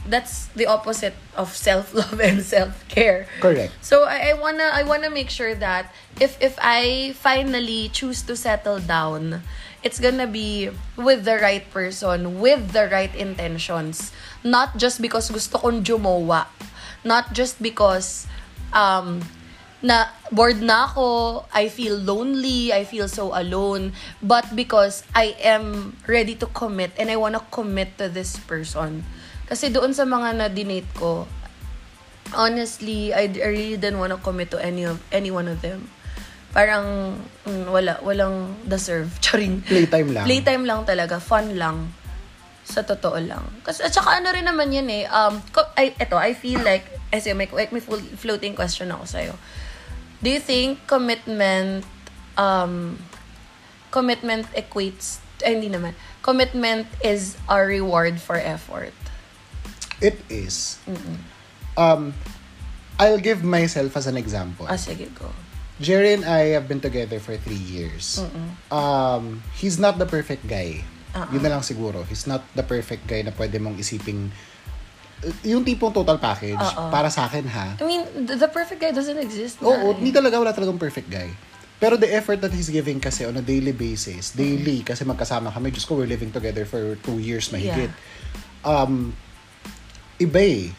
that's the opposite of self-love and self-care. Correct. So I, I wanna I wanna make sure that if if I finally choose to settle down, it's gonna be with the right person, with the right intentions. Not just because gusto kong jumowa. Not just because um na bored na ako, I feel lonely, I feel so alone, but because I am ready to commit and I wanna commit to this person. Kasi doon sa mga na-dinate ko, honestly, I, I really didn't want to commit to any of any one of them. Parang mm, wala walang deserve. Charing. Playtime lang. Playtime lang talaga, fun lang. Sa totoo lang. Kasi at saka ano rin naman yun eh. Um ko, I eto, I feel like kasi may may, floating question ako sa Do you think commitment um commitment equates eh, hindi naman. Commitment is a reward for effort. It is. Um, I'll give myself as an example. Ah, sige, go. Jerry and I have been together for three years. Um, he's not the perfect guy. Yun na lang siguro. He's not the perfect guy na pwede mong isiping yung tipong total package Oo. para sa akin ha. I mean, the, perfect guy doesn't exist. na Oo, eh. hindi talaga wala talagang perfect guy. Pero the effort that he's giving kasi on a daily basis, daily, kasi magkasama kami, just ko, we're living together for two years mahigit. Um, iba eh.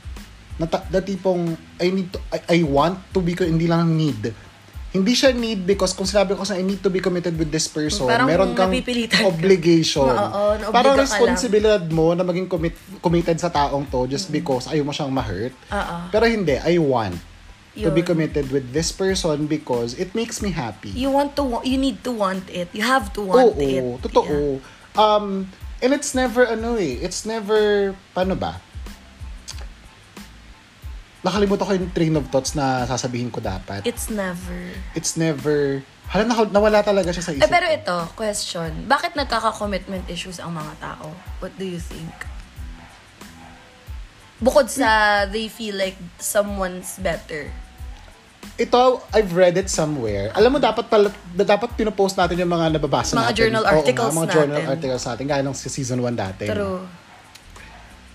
Na, na tipong, I need to, I, I want to be, hindi lang need. Hindi siya need because kung sinabi ko sa I need to be committed with this person, Parang meron kang napipilitan ka. obligation. Oo, naobliga Parang responsibilidad mo na maging commit, committed sa taong to just because ayaw mo siyang ma-hurt. Oo. Pero hindi, I want to be Yun. committed with this person because it makes me happy. You want to, you need to want it. You have to want Oo, it. totoo. Um, and it's never, ano eh, it's never, paano ba? Nakalimutan ko yung train of thoughts na sasabihin ko dapat. It's never. It's never, hala, nawala talaga siya sa isip Eh, pero ko. ito, question. Bakit nagkaka-commitment issues ang mga tao? What do you think? Bukod sa they feel like someone's better. Ito, I've read it somewhere. Alam mo, dapat pala, dapat pinopost natin yung mga nababasa Mga natin. journal Oo articles mga journal natin. articles natin. Gaya nung sa season 1 dati. True.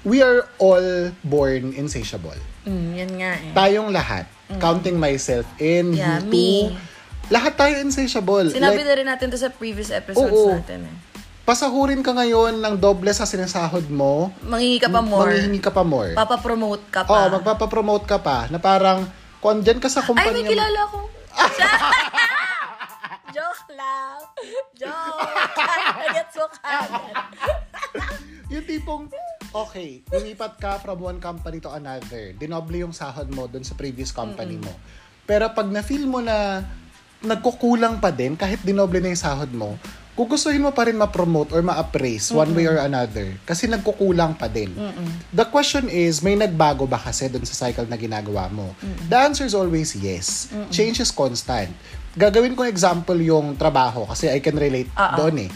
We are all born insatiable. Mm, yan nga eh. Tayong lahat. Counting myself in, Yeah, you me. too. Lahat tayo insatiable. Sinabi Like, na rin natin to sa previous episodes Oo. natin eh. pasahurin ka ngayon ng doble sa sinasahod mo. Mangingi ka pa more. Manghihingi ka pa more. Papapromote ka pa. Oo, magpapapromote ka pa. Na parang, kung andyan ka sa Ay, kumpanya may mo- kilala ko. Joke lang. Joke. Gets mo kagad. Yung tipong, okay, lumipat ka from one company to another. Dinoble yung sahod mo dun sa previous company mo. Pero pag na-feel mo na nagkukulang pa din, kahit dinoble na yung sahod mo, gugustuhin mo pa rin ma-promote or ma-appraise one way or another. Kasi nagkukulang pa din. The question is, may nagbago ba kasi dun sa cycle na ginagawa mo? The answer is always yes. Change is constant. Gagawin ko example yung trabaho kasi I can relate ah. doon eh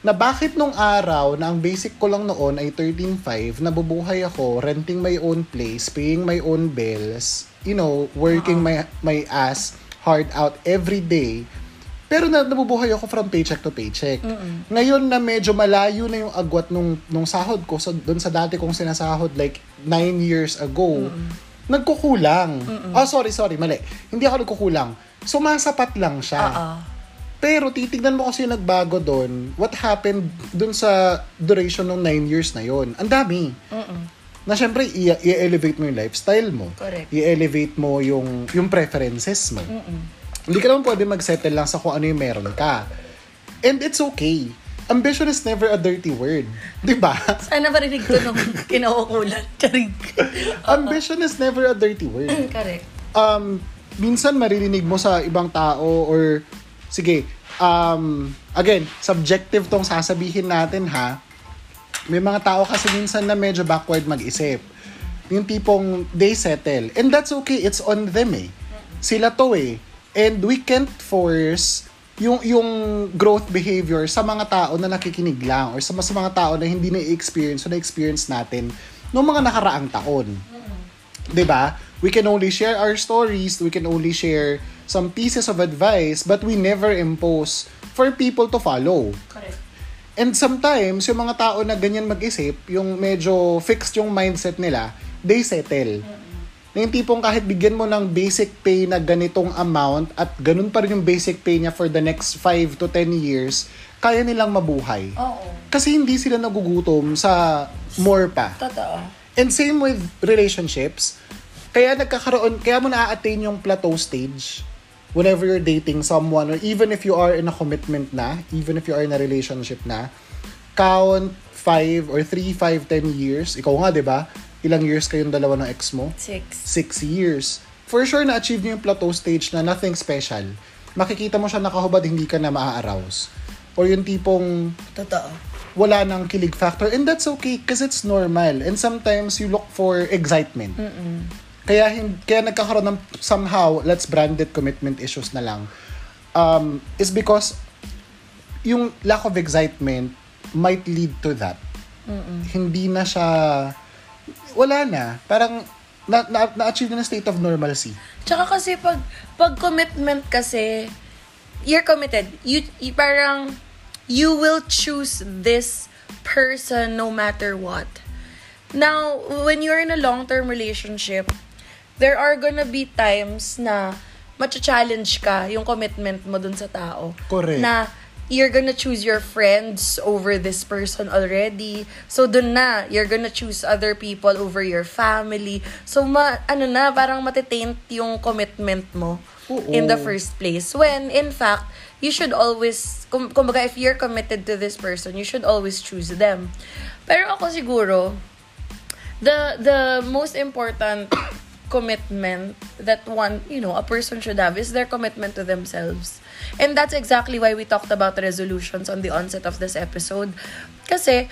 na bakit nung araw na ang basic ko lang noon ay 13.5, nabubuhay ako, renting my own place, paying my own bills, you know, working my my ass hard out every day. Pero na, nabubuhay ako from paycheck to paycheck. Ngayon na medyo malayo na yung agwat nung, nung sahod ko sa, doon sa dati kong sinasahod like 9 years ago, nagkukulang. Oh, sorry, sorry, mali. Hindi ako nagkukulang. Sumasapat lang siya. Oo. Pero titignan mo kasi yung nagbago doon, what happened doon sa duration ng 9 years na yon Ang dami. Na syempre, i- i-elevate mo yung lifestyle mo. Correct. I-elevate mo yung, yung preferences mo. Hindi ka naman pwede mag-settle lang sa kung ano yung meron ka. And it's okay. Ambition is never a dirty word. Di ba? Sana marinig ko nung kinaukulan. Charing. Ambition is never a dirty word. Correct. um, minsan maririnig mo sa ibang tao or sige, um, again, subjective tong sasabihin natin ha. May mga tao kasi minsan na medyo backward mag-isip. Yung tipong they settle. And that's okay, it's on them eh. Sila to eh. And we can't force yung yung growth behavior sa mga tao na nakikinig lang or sa, sa mga tao na hindi na-experience o na-experience natin noong mga nakaraang taon. 'di ba? We can only share our stories, we can only share some pieces of advice, but we never impose for people to follow. Correct. And sometimes, yung mga tao na ganyan mag-isip, yung medyo fixed yung mindset nila, they settle. Na yung tipong kahit bigyan mo ng basic pay na ganitong amount at ganun pa rin yung basic pay niya for the next 5 to 10 years, kaya nilang mabuhay. Oo. Kasi hindi sila nagugutom sa more pa. Totoo. And same with relationships. Kaya nagkakaroon, kaya mo na-attain yung plateau stage whenever you're dating someone or even if you are in a commitment na, even if you are in a relationship na, count 5 or 3, 5, 10 years. Ikaw nga, di ba? Ilang years kayong dalawa ng ex mo? Six. 6 years. For sure, na-achieve niyo yung plateau stage na nothing special. Makikita mo siya nakahubad, hindi ka na maa-arouse. Or yung tipong Totoo. wala nang kilig factor. And that's okay because it's normal. And sometimes you look for excitement. Kaya, hin- kaya nagkakaroon ng somehow, let's brand it commitment issues na lang. Um, is because yung lack of excitement might lead to that. Hindi na siya, wala na. Parang, na, na, na-achieve na state of normalcy. Tsaka kasi pag, pag commitment kasi, you're committed. You, you parang, you will choose this person no matter what. Now, when you're in a long-term relationship, there are gonna be times na matcha-challenge ka yung commitment mo dun sa tao. Correct. Na you're gonna choose your friends over this person already. So, dun na, you're gonna choose other people over your family. So, ma, ano na, parang matitaint yung commitment mo Oo. in the first place. When, in fact, you should always, kum, kumbaga, if you're committed to this person, you should always choose them. Pero ako siguro, the the most important commitment that one, you know, a person should have is their commitment to themselves. And that's exactly why we talked about resolutions on the onset of this episode. Kasi,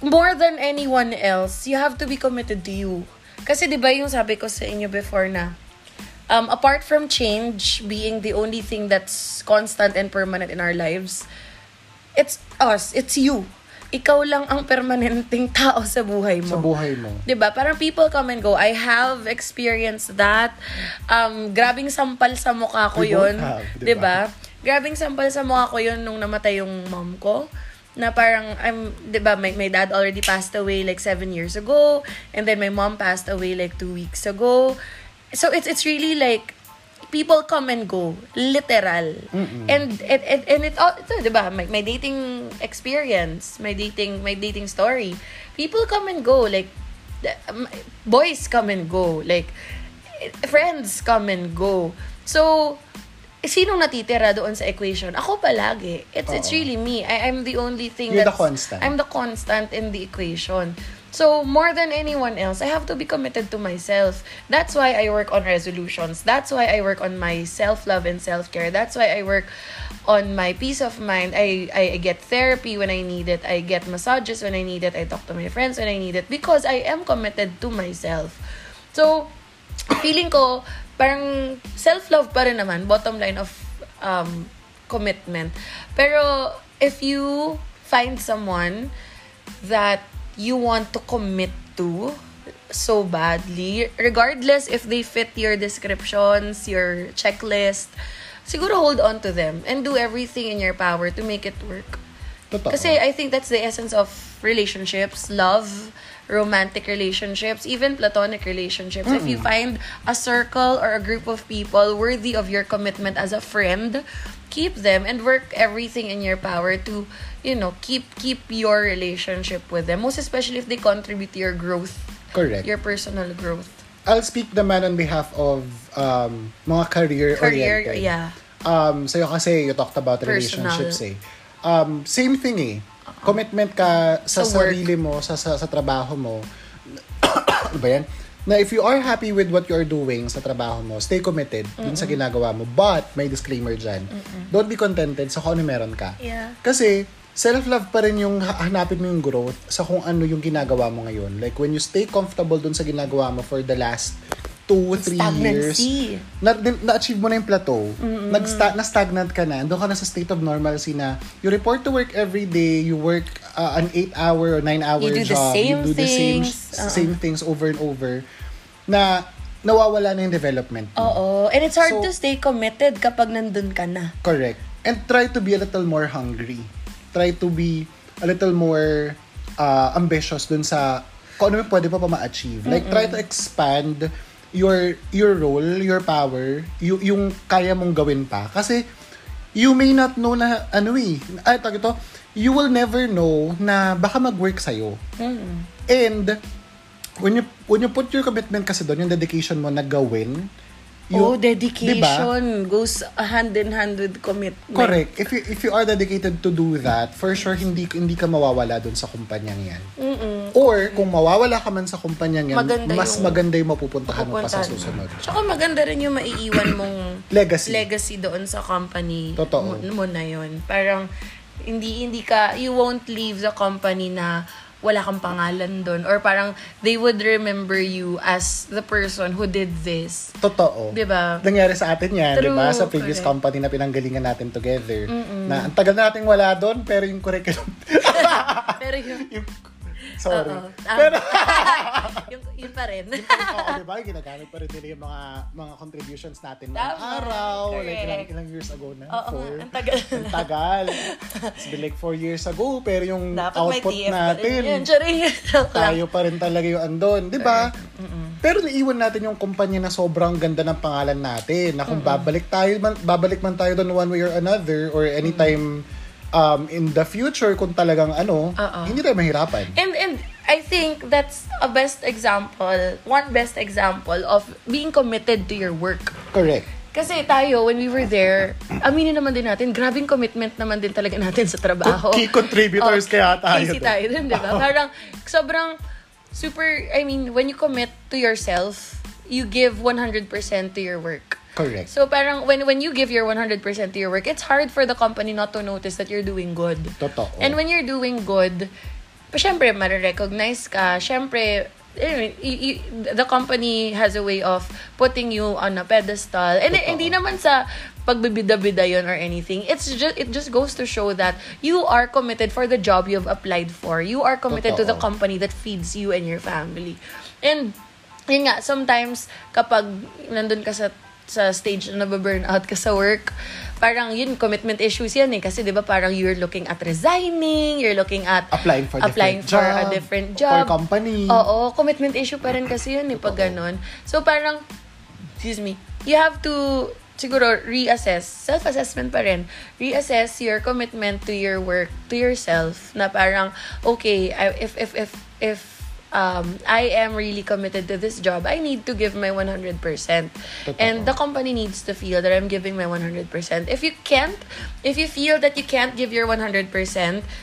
more than anyone else, you have to be committed to you. Kasi 'di ba yung sabi ko sa inyo before na um, apart from change being the only thing that's constant and permanent in our lives, it's us, it's you. Ikaw lang ang permanenteng tao sa buhay mo. Sa buhay mo. 'Di ba? Parang people come and go. I have experienced that. Um, grabing sampal sa mukha ko We 'yun. 'Di ba? Grabing sampal sa mukha ko 'yun nung namatay yung mom ko. Na parang, I'm, 'di ba, my, my dad already passed away like seven years ago. And then my mom passed away like two weeks ago. So it's it's really like, people come and go, literal. And and and, and it all, ito, 'di ba? My, my dating experience, my dating my dating story. People come and go like boys come and go, like friends come and go. So sinong natitira doon sa equation? Ako palagi. It's it's really me. I, I'm the only thing You're the that's constant. I'm the constant in the equation. So, more than anyone else, I have to be committed to myself. That's why I work on resolutions. That's why I work on my self-love and self-care. That's why I work on my peace of mind. I, I get therapy when I need it. I get massages when I need it. I talk to my friends when I need it. Because I am committed to myself. So, feeling ko, parang self-love pa rin naman, bottom line of um, commitment. Pero, if you find someone that you want to commit to so badly, regardless if they fit your descriptions, your checklist, siguro hold on to them and do everything in your power to make it work. Totoo. Kasi I think that's the essence of relationships, love, romantic relationships, even platonic relationships. If you find a circle or a group of people worthy of your commitment as a friend, keep them and work everything in your power to, you know, keep keep your relationship with them. Most especially if they contribute to your growth, Correct. your personal growth. I'll speak naman on behalf of um, mga career-oriented. Career, yeah. Um, sa'yo kasi, you talked about Personal. relationships eh. Um, same thing eh. Commitment ka sa, Sa work. sarili mo, sa, sa, sa trabaho mo. ano ba yan? Na if you are happy with what you're doing sa trabaho mo, stay committed dun sa ginagawa mo. But, may disclaimer dyan. Don't be contented sa kung ano meron ka. Yeah. Kasi, self-love pa rin yung ha- hanapin mo yung growth sa kung ano yung ginagawa mo ngayon. Like, when you stay comfortable dun sa ginagawa mo for the last two, three years, Stagnancy. na, din- na-achieve mo na yung plateau, nagsta- na-stagnant ka na, doon ka na sa state of normalcy na you report to work every day, you work uh, an 8-hour or 9-hour You do the job, same you do the same, things. Uh-uh. same things over and over, na nawawala na yung development mo. Oo. And it's hard So- to stay committed kapag nandun ka na. Correct. And try to be a little more hungry. Try to be a little more uh, ambitious dun sa kung ano yung pwede pa pa ma-achieve. Like, try to expand your your role, your power, yung, yung kaya mong gawin pa. Kasi, you may not know na, ano eh, ay, tawag ito, you will never know na baka mag-work sa'yo. And, when you, when you put your commitment kasi doon, yung dedication mo na gawin, oh, yung- dedication goes hand in hand with commitment. Correct. If you if you are dedicated to do that, for sure hindi hindi ka mawawala dun sa kumpanyang 'yan. Or kung mawawala ka man sa kumpanyang 'yan, Maganda mas yung maganda yung mapupuntahan mo pa sa susunod. Tsaka maganda rin yung maiiwan mong Legacy. legacy doon sa company Totoo. mo, mo na yun. Parang hindi hindi ka you won't leave the company na wala kang pangalan doon or parang they would remember you as the person who did this. Totoo. 'Di ba? Nangyari sa atin yan, di ba? Sa previous correct. company na pinanggalingan natin together. Na ang tagal nating wala doon, pero yung curriculum... Pero yun, yung, sorry. Ah. Pero, yung, yun pa rin. oo, di ba? Ginagamit pa rin nila yung mga mga contributions natin ng Tama, araw. Like, correct. ilang, ilang years ago na? Oo Four? ang tagal. Ang tagal. It's been like four years ago, pero yung Dapat output pa rin natin, yun. Tayo pa rin talaga yung andon. Di ba? Pero naiwan natin yung kumpanya na sobrang ganda ng pangalan natin. Na kung babalik tayo man, babalik man tayo doon one way or another or anytime um, in the future kung talagang ano, Oo. hindi tayo mahirapan. And and I think that's a best example, one best example of being committed to your work. Correct. Kasi tayo, when we were there, aminin naman din natin, grabing commitment naman din talaga natin sa trabaho. Key contributors kaya tayo Easy tayo dun, di ba? Parang sobrang super, I mean, when you commit to yourself, you give 100% to your work. Correct. So parang when when you give your 100% to your work, it's hard for the company not to notice that you're doing good. Totoo. And when you're doing good, pa syempre marirecognize ka. Syempre, eh, y- y- the company has a way of putting you on a pedestal. And Totoo. hindi naman sa pagbibida-bida yun or anything. It's just it just goes to show that you are committed for the job you've applied for. You are committed to the Totoo. company that feeds you and your family. And yun nga, sometimes kapag nandun ka sa sa stage na nababurn out ka sa work, parang yun, commitment issues yan eh. Kasi di ba parang you're looking at resigning, you're looking at Applying for a applying different for a job, different for job. company. Oo, commitment issue pa rin kasi yun eh, pag ganun. So parang, excuse me, you have to siguro reassess, self-assessment pa rin, reassess your commitment to your work, to yourself, na parang, okay, I, if, if, if, if, um, I am really committed to this job, I need to give my 100%. And the company needs to feel that I'm giving my 100%. If you can't, if you feel that you can't give your 100%,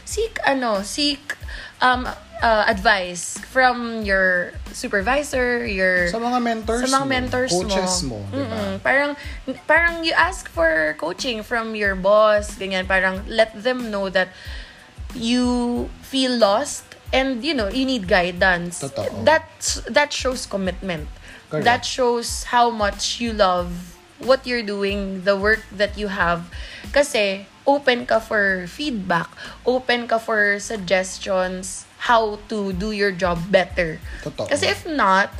seek, ano, seek, um, uh, advice from your supervisor, your Sa mga mentors sa mga mo, mentors coaches mo. mo, di ba? Parang parang you ask for coaching from your boss, ganyan, parang let them know that you feel lost and you know, you need guidance. Totoo. That's that shows commitment. Correct. That shows how much you love what you're doing, the work that you have. Kasi open ka for feedback, open ka for suggestions how to do your job better. Totoo. Kasi if not,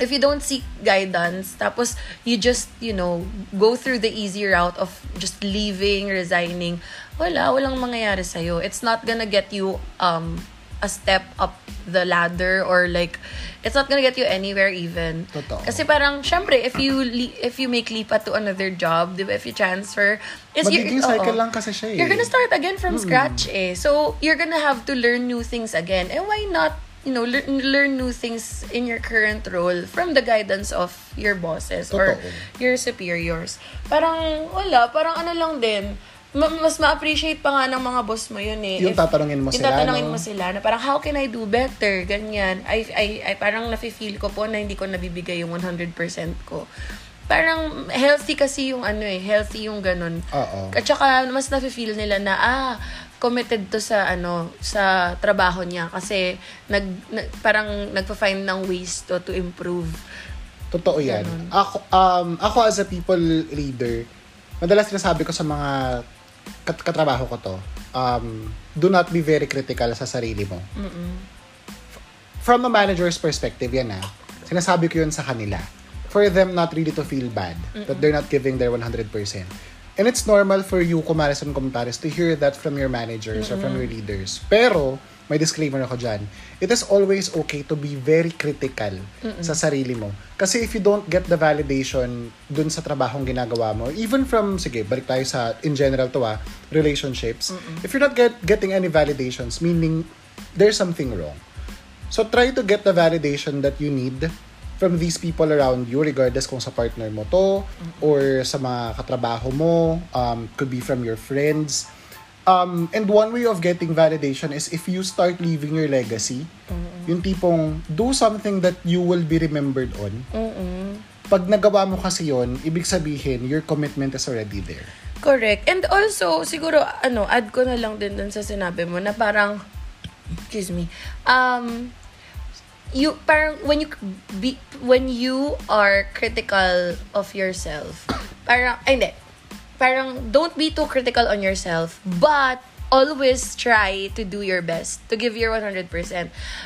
if you don't seek guidance, tapos you just, you know, go through the easy route of just leaving, resigning, wala, walang mangyayari sa'yo. It's not gonna get you um, a step up the ladder or like, it's not gonna get you anywhere even. Totoo. Kasi parang, syempre, if you li- if you make lipat to another job, di ba, if you transfer, Magiging oo. cycle lang kasi siya eh. You're gonna start again from scratch eh. So, you're gonna have to learn new things again. And why not, you know, lear- learn new things in your current role from the guidance of your bosses or your superiors. Parang, wala, parang ano lang din, ma- mas ma-appreciate pa nga ng mga boss mo yun eh. Yung If- tatanungin mo yung sila, tatanungin no? mo sila na parang, how can I do better? Ganyan. I, I, I parang nafe-feel ko po na hindi ko nabibigay yung 100% ko. Parang healthy kasi yung ano eh, healthy yung ganun. Oo. At saka mas nafe-feel nila na ah committed to sa ano sa trabaho niya kasi nag, nag parang nagpa-find ng ways to to improve. Totoo yan. Ganon. Ako, um, ako as a people leader, madalas sinasabi ko sa mga kat- katrabaho ko to, um, do not be very critical sa sarili mo. From a manager's perspective, yan ah. Sinasabi ko yun sa kanila. For them not really to feel bad that they're not giving their 100%. And it's normal for you, kumares and kumtares, to hear that from your managers or from your leaders. Pero, may disclaimer ako dyan. It is always okay to be very critical sa sarili mo. Kasi if you don't get the validation dun sa trabahong ginagawa mo, even from, sige, balik tayo sa, in general to ah, relationships, if you're not get, getting any validations, meaning there's something wrong. So try to get the validation that you need from these people around you regardless kung sa partner mo to or sa mga katrabaho mo, um, could be from your friends. Um, and one way of getting validation is if you start leaving your legacy, yung tipong do something that you will be remembered on. Pag nagawa mo kasi yon, ibig sabihin your commitment is already there. Correct. And also, siguro, ano, add ko na lang din dun sa sinabi mo na parang, excuse me, um, you, parang, when you, be, when you are critical of yourself, parang, ay, hindi, parang, don't be too critical on yourself, but, always try to do your best, to give your 100%.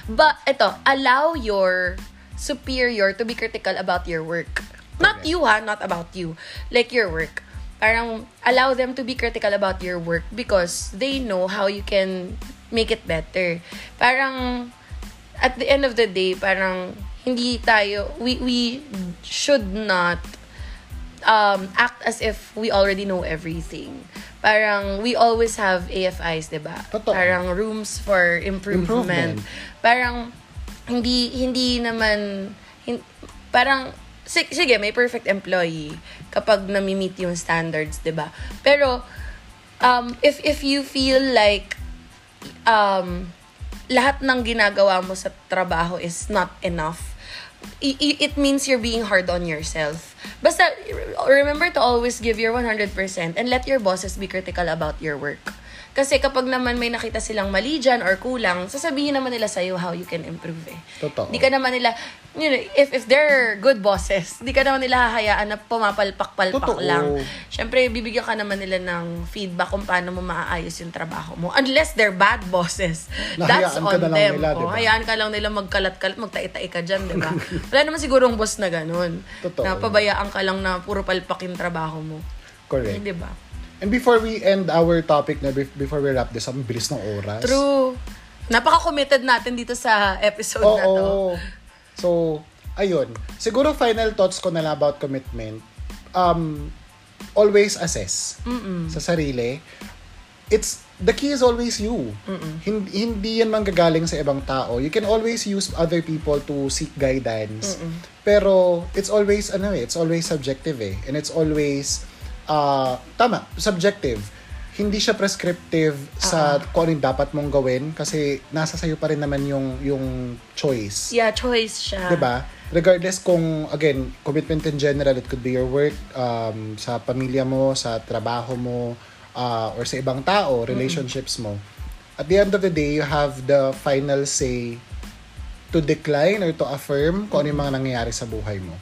But, ito, allow your superior to be critical about your work. Not you ha, not about you. Like your work. Parang allow them to be critical about your work because they know how you can make it better. Parang at the end of the day, parang hindi tayo, we, we should not um, act as if we already know everything. Parang we always have AFIs, 'di ba? Parang rooms for improvement. Improvement. Parang hindi hindi naman hin- parang si- sige, may perfect employee kapag nami-meet yung standards, 'di ba? Pero um if if you feel like um lahat ng ginagawa mo sa trabaho is not enough it means you're being hard on yourself. Basta, remember to always give your 100% and let your bosses be critical about your work. Kasi kapag naman may nakita silang mali dyan or kulang, sasabihin naman nila sa'yo how you can improve eh. Totoo. Di ka naman nila, you know, if, if they're good bosses, di ka naman nila hahayaan na pumapalpak-palpak Totoo. lang. Siyempre, bibigyan ka naman nila ng feedback kung paano mo maaayos yung trabaho mo. Unless they're bad bosses. That's ka on na lang them. nila, Oh, diba? hayaan ka lang nila magkalat-kalat, magtai-tai ka dyan, di ba? Wala naman sigurong boss na ganun. Totoo. Na pabayaan ka lang na puro palpak yung trabaho mo. Correct. Di ba? And before we end our topic na, bef- before we wrap this up, bilis ng oras. True. Napaka-committed natin dito sa episode Oo. na to. So, ayun. Siguro final thoughts ko na lang about commitment. Um, always assess sa sarili. It's, the key is always you. Hindi, hindi yan manggagaling sa ibang tao. You can always use other people to seek guidance. Pero, it's always, ano eh, it's always subjective eh. And it's always, uh, tama, subjective. Hindi siya prescriptive sa kung ano yung dapat mong gawin kasi nasa sayo pa rin naman yung yung choice. Yeah, choice siya. 'Di ba? Regardless kung again, commitment in general, it could be your work, um, sa pamilya mo, sa trabaho mo, uh, or sa ibang tao, relationships mo. At the end of the day, you have the final say to decline or to affirm kung ano yung mga nangyayari sa buhay mo.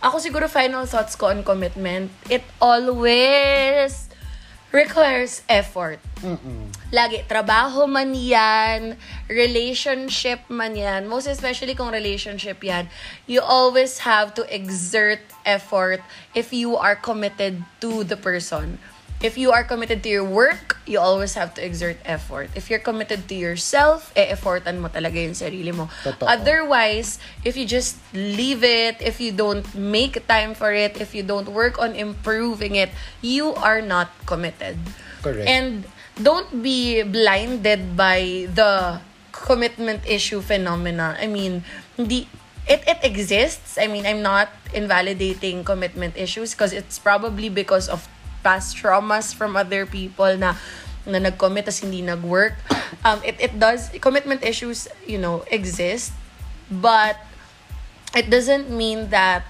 Ako siguro final thoughts ko on commitment, it always requires effort. Mm-mm. Lagi, trabaho man yan, relationship man yan, most especially kung relationship yan, you always have to exert effort if you are committed to the person. If you are committed to your work, you always have to exert effort. If you're committed to yourself, e-effortan mo talaga yung sarili mo. Totoo. Otherwise, if you just leave it, if you don't make time for it, if you don't work on improving it, you are not committed. Correct. And don't be blinded by the commitment issue phenomena. I mean, hindi it it exists. I mean, I'm not invalidating commitment issues because it's probably because of past traumas from other people na na nag-commit tas hindi nag-work. Um, it, it does, commitment issues, you know, exist. But it doesn't mean that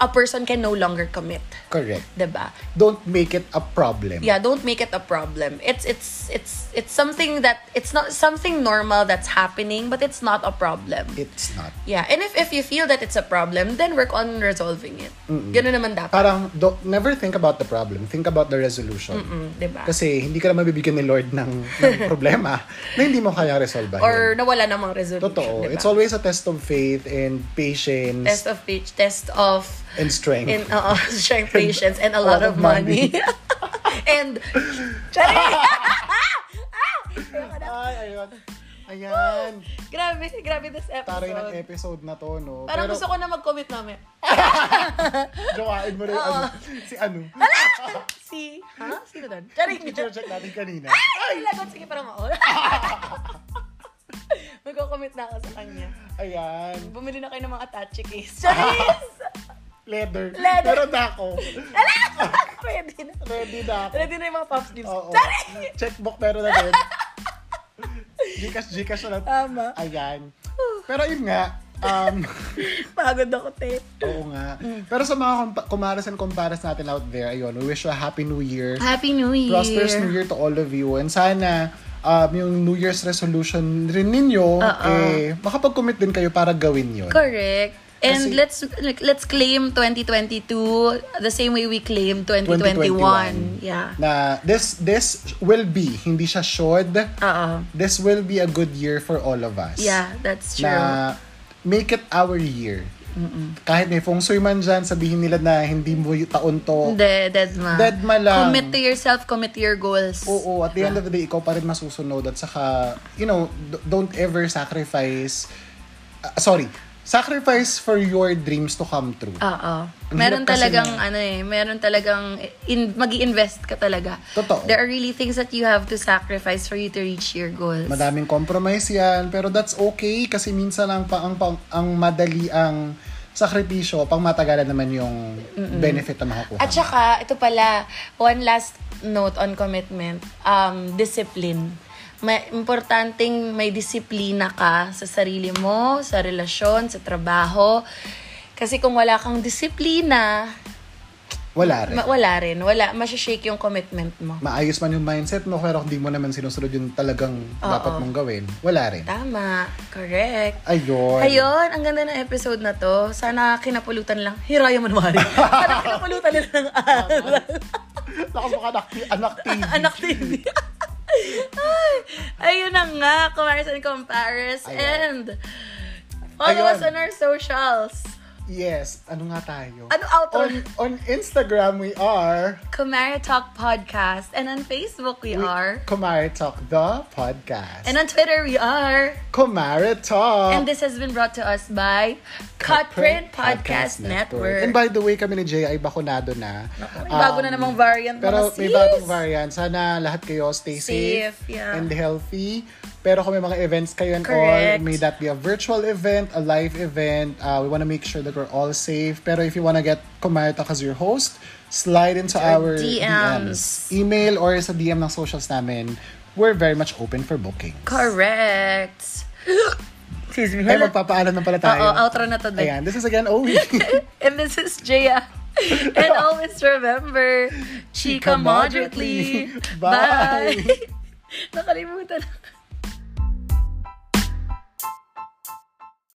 a person can no longer commit. Correct. 'Di ba? Don't make it a problem. yeah don't make it a problem it's it's it's it's something that it's not something normal that's happening but it's not a problem It's not. yeah and if if you feel that it's a problem then work on resolving it ganun naman dapat Parang, do, never think about the problem. Think about the resolution. Mm, 'di ba Kasi hindi ka naman mabibigyan ni Lord ng, ng problema na hindi mo kaya resolve. or nawala namang resolution Totoo. 'di ba? It's always a test of faith and patience test of pitch test of and strength. in uh, strength patience and a lot of money, and Charing! Ay, ayun. Ayan. grabe grabe this Taray ng episode episode na to, no? parang gusto ko na mag-commit namin jowain mo na yung ano. Si ano. si ha sino doon Charing! I-check natin kanina. Ay, lagot. Sige, parang ako. Magko-commit na ako sa kanya. Ayan. Bumili na kayo ng mga attache case. Charis! Leather. Leather. Meron na ako. Pwede na. Ready na ako. Ready na yung mga puff sleeves. Oo. Charis! Checkbook meron na din. Gcash, Gcash na lang. Tama. Ayan. Pero yun nga, um, Pagod ako, te. oo nga. Pero sa mga compa- kumaras and comparas natin out there, ayun, we wish you a happy new year. Happy New Year. Prosperous New Year to all of you. And sana, um, yung New Year's resolution rin ninyo, eh, makapag-commit din kayo para gawin yun. Correct. And Kasi- let's like, let's claim 2022 the same way we claim 2021. 2021. Yeah. Na this this will be, hindi siya should, Oo. this will be a good year for all of us. Yeah, that's true. Na make it our year. Kahit may feng shui man dyan, sabihin nila na hindi mo yung taon to. De, dead ma. Dead ma lang. Commit to yourself, commit to your goals. Oo, at the end of the day, ikaw pa rin masusunod at saka, you know, don't ever sacrifice, uh, sorry, sacrifice for your dreams to come true. Oo. Ang Meron talagang, na- ano eh, meron talagang, in, mag invest ka talaga. Totoo. There are really things that you have to sacrifice for you to reach your goals. Madaming compromise yan, pero that's okay kasi minsan ang, pa- ang, pang- ang madali ang sakripisyo, pang matagalan naman yung benefit na makukuha. At saka, ito pala, one last note on commitment, um, discipline. May, importanteng may disiplina ka sa sarili mo, sa relasyon, sa trabaho. Kasi kung wala kang disiplina, Wala rin. ma- wala rin. Wala, masashake yung commitment mo. Maayos man yung mindset mo, pero kung di mo naman sinusunod yung talagang dapat mong gawin, wala rin. Tama. Correct. Ayun. Ayun, ang ganda ng episode na to. Sana kinapulutan lang. Hiraya man mari. Sana kinapulutan nila ng aral. Lakas mo anak, anak TV. Anak TV. Ay, ayun na nga, Kumaris and Compares. And follow Ayun. us on our socials. Yes. Ano nga tayo? Ano outro? On, on Instagram, we are Kumari Talk Podcast. And on Facebook, we, we, are. Kumare Talk, the podcast. And on Twitter, we are. Kumare Talk. And this has been brought to us by Cutprint Podcast, Network. And by the way, kami ni Jay ay bakunado na. May bago na namang variant Pero mga may bagong variant. Sana lahat kayo stay safe, Safe, yeah. and healthy. Pero kung may mga events kayo and all, Correct. may that be a virtual event, a live event. Uh, we want to make sure that we're all safe. Pero if you want to get Kumarita as your host, slide into our DMs. Email or sa DM ng socials namin. We're very much open for booking. Correct. Excuse me. Ay, magpapaalam na pala tayo. Oo, outro na to din. Ayan, this is again Owie. and this is Jaya. and always remember, Chika moderately. Bye. Bye. Nakalimutan.